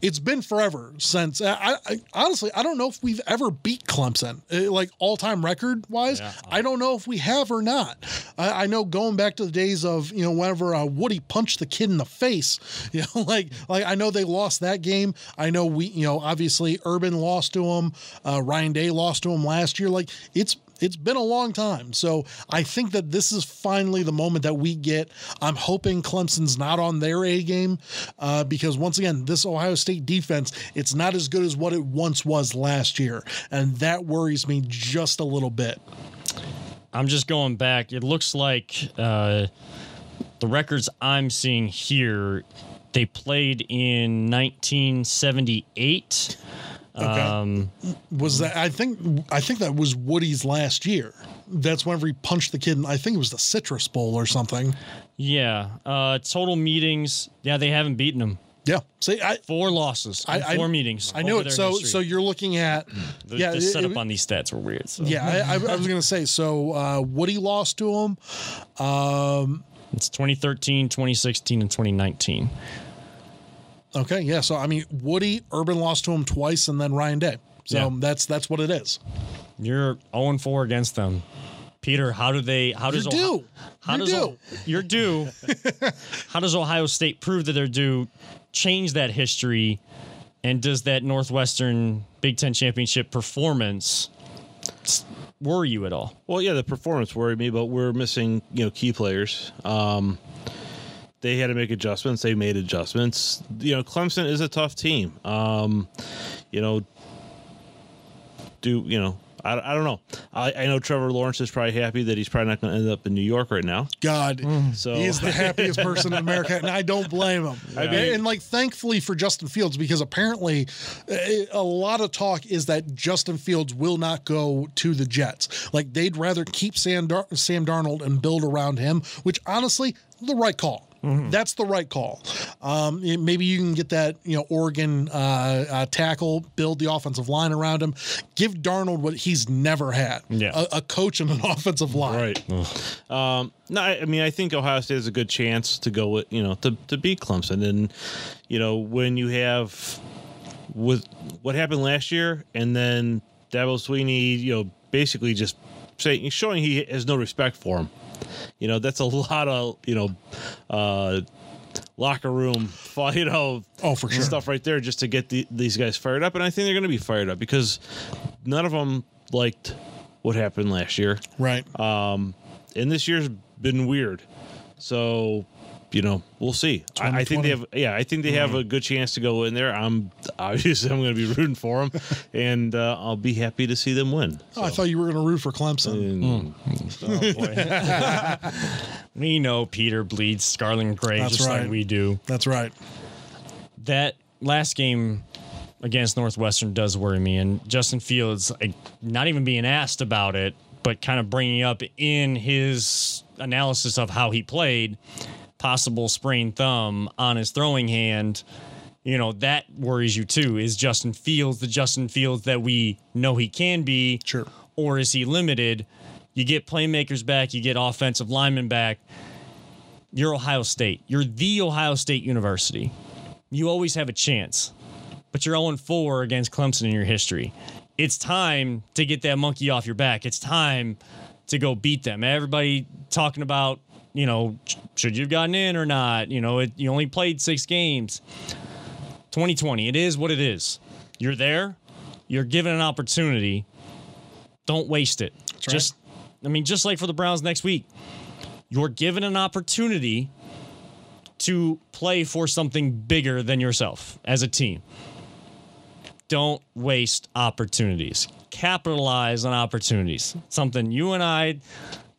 it's been forever since. I, I honestly I don't know if we've ever beat Clemson uh, like all time record wise. Yeah. I don't know if we have or not. I, I know going back to the days of you know whenever uh, Woody punched the kid in the face, you know, like like I know they lost that game. I know we you know obviously Urban lost to him, uh, Ryan Day lost to him last year. Like it's it's been a long time. So I think that this is finally the moment that we get. I'm hoping Clemson's not on their A game uh, because once again, this Ohio State defense, it's not as good as what it once was last year. And that worries me just a little bit. I'm just going back. It looks like uh, the records I'm seeing here, they played in 1978. Okay. Um, was that I think I think that was Woody's last year. That's whenever he punched the kid. In, I think it was the Citrus Bowl or something. yeah. Uh, total meetings. Yeah, they haven't beaten them. Yeah. See, I Four losses. I- in I- four meetings. I know over it. So history. so you're looking at the, yeah the it- setup it- on these stats were weird. So. yeah. I, I, I was gonna say so. Uh, Woody lost to him. Um, It's 2013, 2016, and 2019. okay. Yeah. So I mean, Woody Urban lost to him twice, and then Ryan Day. So Yeah. that's that's what it is. You're 0 4 against them. Peter, how do they? How does You're Ohio- due. How You're does due. O- you're due? how does Ohio State prove that they're due? Change that history, and does that Northwestern Big Ten championship performance worry you at all? Well, yeah, the performance worried me, but we're missing you know key players. Um, they had to make adjustments. They made adjustments. You know, Clemson is a tough team. Um, you know, do you know? I, I don't know. I, I know Trevor Lawrence is probably happy that he's probably not going to end up in New York right now. God, So he is the happiest person in America, and I don't blame him. I mean- and, and, like, thankfully for Justin Fields, because apparently uh, a lot of talk is that Justin Fields will not go to the Jets. Like, they'd rather keep Sam, Dar- Sam Darnold and build around him, which honestly, the right call. That's the right call. Um, maybe you can get that, you know, Oregon uh, uh, tackle, build the offensive line around him, give Darnold what he's never had Yeah. a, a coach and an offensive line. Right. Um, no, I, I mean, I think Ohio State has a good chance to go with, you know, to, to beat Clemson. And, you know, when you have with what happened last year and then Dabo Swinney, you know, basically just saying, showing he has no respect for him. You know, that's a lot of, you know, uh, locker room, you know, Oh, for sure. stuff right there just to get the, these guys fired up. And I think they're going to be fired up because none of them liked what happened last year Right. Um, and this year's been weird. So, you know, we'll see. I, I think they have, yeah, I think they have a good chance to go in there. I'm obviously I'm going to be rooting for them, and uh, I'll be happy to see them win. Oh, I thought you were going to root for Clemson. Oh boy. we know Peter bleeds scarlet and gray That's just right. like we do. That's right. that last game against Northwestern does worry me. And Justin Fields, like, not even being asked about it, but kind of bringing up in his analysis of how he played, possible sprained thumb on his throwing hand. You know, that worries you too. Is Justin Fields the Justin Fields that we know he can be? Sure. Or is he limited? You get playmakers back, you get offensive linemen back. You're Ohio State. You're the Ohio State University you always have a chance, but you're 0 4 against Clemson in your history. It's time to get that monkey off your back. It's time to go beat them. Everybody talking about, you know, should you have gotten in or not? You know, it, you only played six games. 2020, it is what it is. You're there, you're given an opportunity. Don't waste it. right. Just, I mean, just like for the Browns next week, you're given an opportunity to play for something bigger than yourself as a team. Don't waste opportunities. Capitalize on opportunities. Something you and I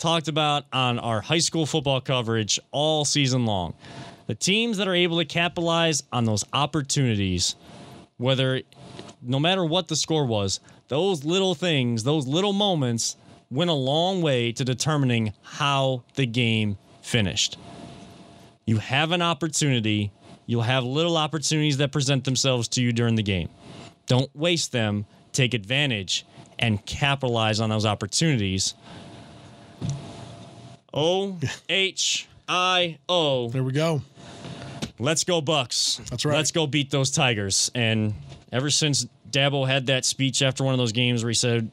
talked about on our high school football coverage all season long. The teams that are able to capitalize on those opportunities, whether no matter what the score was, those little things, those little moments went a long way to determining how the game finished. You have an opportunity, you'll have little opportunities that present themselves to you during the game. Don't waste them, take advantage and capitalize on those opportunities. O H I O. There we go. Let's go Bucks. That's right. Let's go beat those Tigers. And ever since Dabo had that speech after one of those games where he said,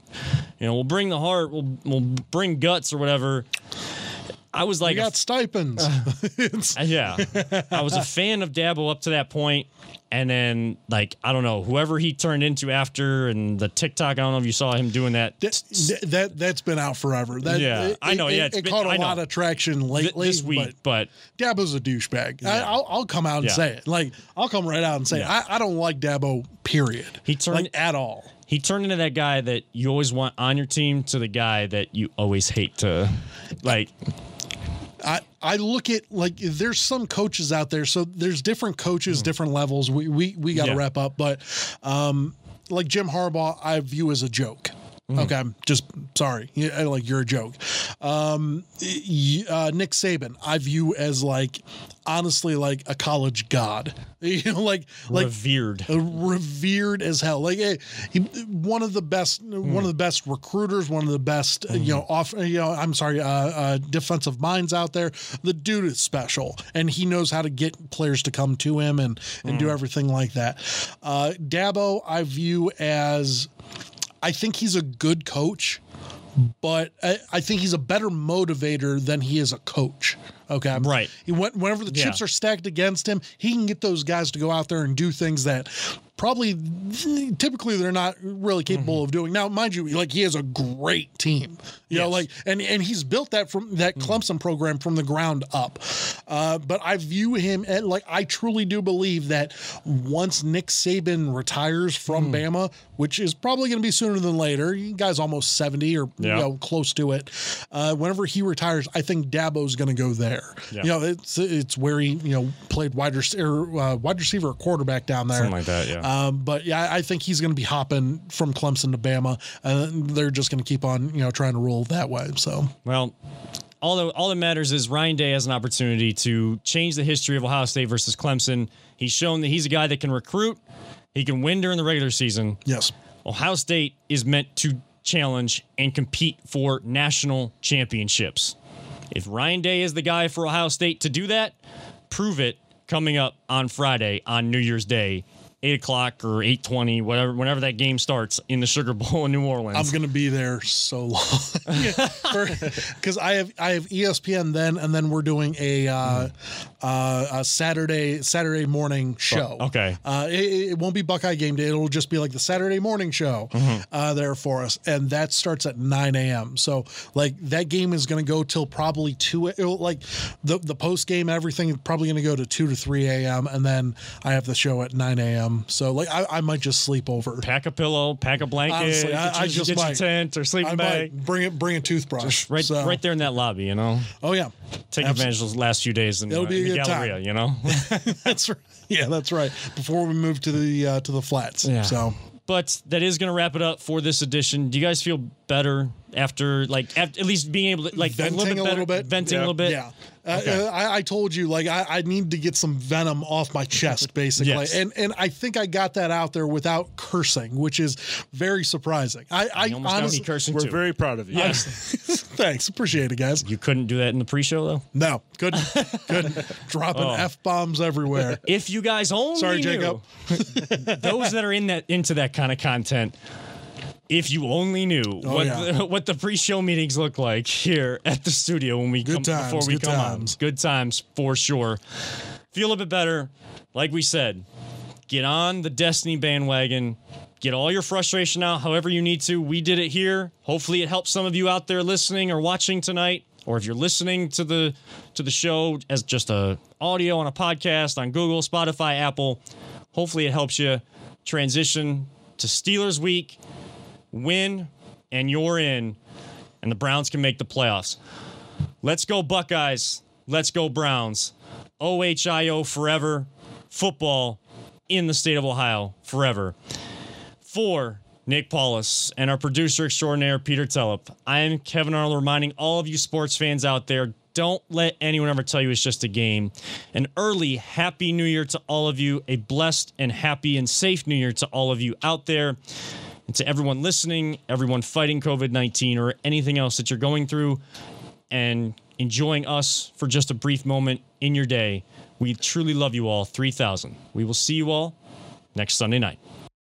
you know, we'll bring the heart, we'll we'll bring guts or whatever. I was like, We got stipends. It's- uh, yeah, I was a fan of Dabo up to that point, and then like I don't know whoever he turned into after, and the TikTok. I don't know if you saw him doing that. that, that that's been out forever. That, Yeah, it- I know, It, yeah, it, been- caught a lot of traction th- lately. this week, but, but Dabo's a douchebag. I, I'll, I'll come out and Yeah. say it. Like I'll come right out and say Yeah. I, I don't like Dabo. Period. He turned- like at all. he turned into that guy that you always want on your team to the guy that you always hate to, like. I, I look at like there's some coaches out there. So there's different coaches, different levels. We we, we got to Mm. Yeah. wrap up, but um, like Jim Harbaugh, I view as a joke. Mm. Okay, I'm just sorry. Yeah, like you're a joke. Um, uh, Nick Saban, I view as like honestly like a college god. You know, like like revered. uh, revered as hell. Like eh, he, one of the best, one of the best recruiters, one of the best, uh, you know, off, you know, I'm sorry, uh, uh, defensive minds out there. The dude is special, and he knows how to get players to come to him and and do everything like that. Uh, Dabo, I view as, I think he's a good coach but I, I think he's a better motivator than he is a coach. Okay, Right. He went whenever the Yeah. chips are stacked against him, he can get those guys to go out there and do things that probably typically they're not really capable Mm-hmm. of doing. Now, mind you, like he has a great team, you know, like and and he's built that from that Mm-hmm. Clemson program from the ground up. Uh, but I view him at, like I truly do believe that once Nick Saban retires from Mm. Bama, which is probably going to be sooner than later, you guys almost seventy or Yeah. you know close to it. Uh, whenever he retires, I think Dabo's going to go there. Yeah. You know, it's it's where he you know played wide receiver, uh, wide receiver, quarterback down there. Something like that, yeah. Um, but yeah, I think he's going to be hopping from Clemson to Bama, and they're just going to keep on you know trying to roll that way. So Well, all that all that matters is Ryan Day has an opportunity to change the history of Ohio State versus Clemson. He's shown that he's a guy that can recruit. He can win during the regular season. yes, Ohio State is meant to challenge and compete for national championships. If Ryan Day is the guy for Ohio State to do that, prove it coming up on Friday on New Year's Day, eight o'clock or eight twenty, whatever, whenever that game starts in the Sugar Bowl in New Orleans. I'm going to be there so long because I have I have ESPN then, and then we're doing a uh, uh, a Saturday Saturday morning show. okay. uh, it, it won't be Buckeye game day. It'll just be like the Saturday morning show uh, there for us, and that starts at 9 a.m. So like that game is going to go till probably two. It'll, like the the post game, everything is probably going to go to two to three a.m. and then I have the show at 9 a.m. So like I, I might just sleep over. pack a pillow, pack a blanket, Honestly, get, I- your, I just get your might. tent or sleeping I bag. might bring it, bring a toothbrush. Right, So- right there in that lobby, you know. Oh yeah, Take advantage of those last few days in, It'll uh, be in a the good time. Galleria, you know. That's right. Yeah, that's right. Before we move to the uh, to the flats. Yeah. So but that is going to wrap it up for this edition. Do you guys feel better after, like, af- at least being able to, like, venting a little bit, a little bit. venting a Yeah. little bit? Yeah. Uh, Okay. uh, I, I told you, like, I, I need to get some venom off my chest, basically. Yes. And and I think I got that out there without cursing, which is very surprising. I, I almost honestly, got me cursing We're too. very proud of you. Yes. thanks. Appreciate it, guys. you couldn't do that in the pre-show though. No, couldn't, couldn't. Dropping Oh. F bombs everywhere. If you guys only Sorry, knew, Jacob. those that are in that into that kind of content. If you only knew oh, what Oh, yeah. the, what the pre-show meetings look like here at the studio when we Good come times, before we good come times. on, good times for sure. Feel a bit better, like we said. Get on the Destiny bandwagon. Get all your frustration out however you need to. We did it here. Hopefully, it helps some of you out there listening or watching tonight. or if you're listening to the to the show as just a audio on a podcast on Google, Spotify, Apple, hopefully it helps you transition to Steelers week, win, and you're in, and the Browns can make the playoffs. Let's go Buckeyes. Let's go Browns. OHIO forever. Football in the state of Ohio forever. For Nick Paulus and our producer extraordinaire, Peter Telep, I am Kevin Arnold reminding all of you sports fans out there don't let anyone ever tell you it's just a game. An early happy new year to all of you. A blessed and happy and safe new year to all of you out there. And to everyone listening, everyone fighting COVID 19 or anything else that you're going through and enjoying us for just a brief moment in your day. We truly love you all. 3000. We will see you all next Sunday night.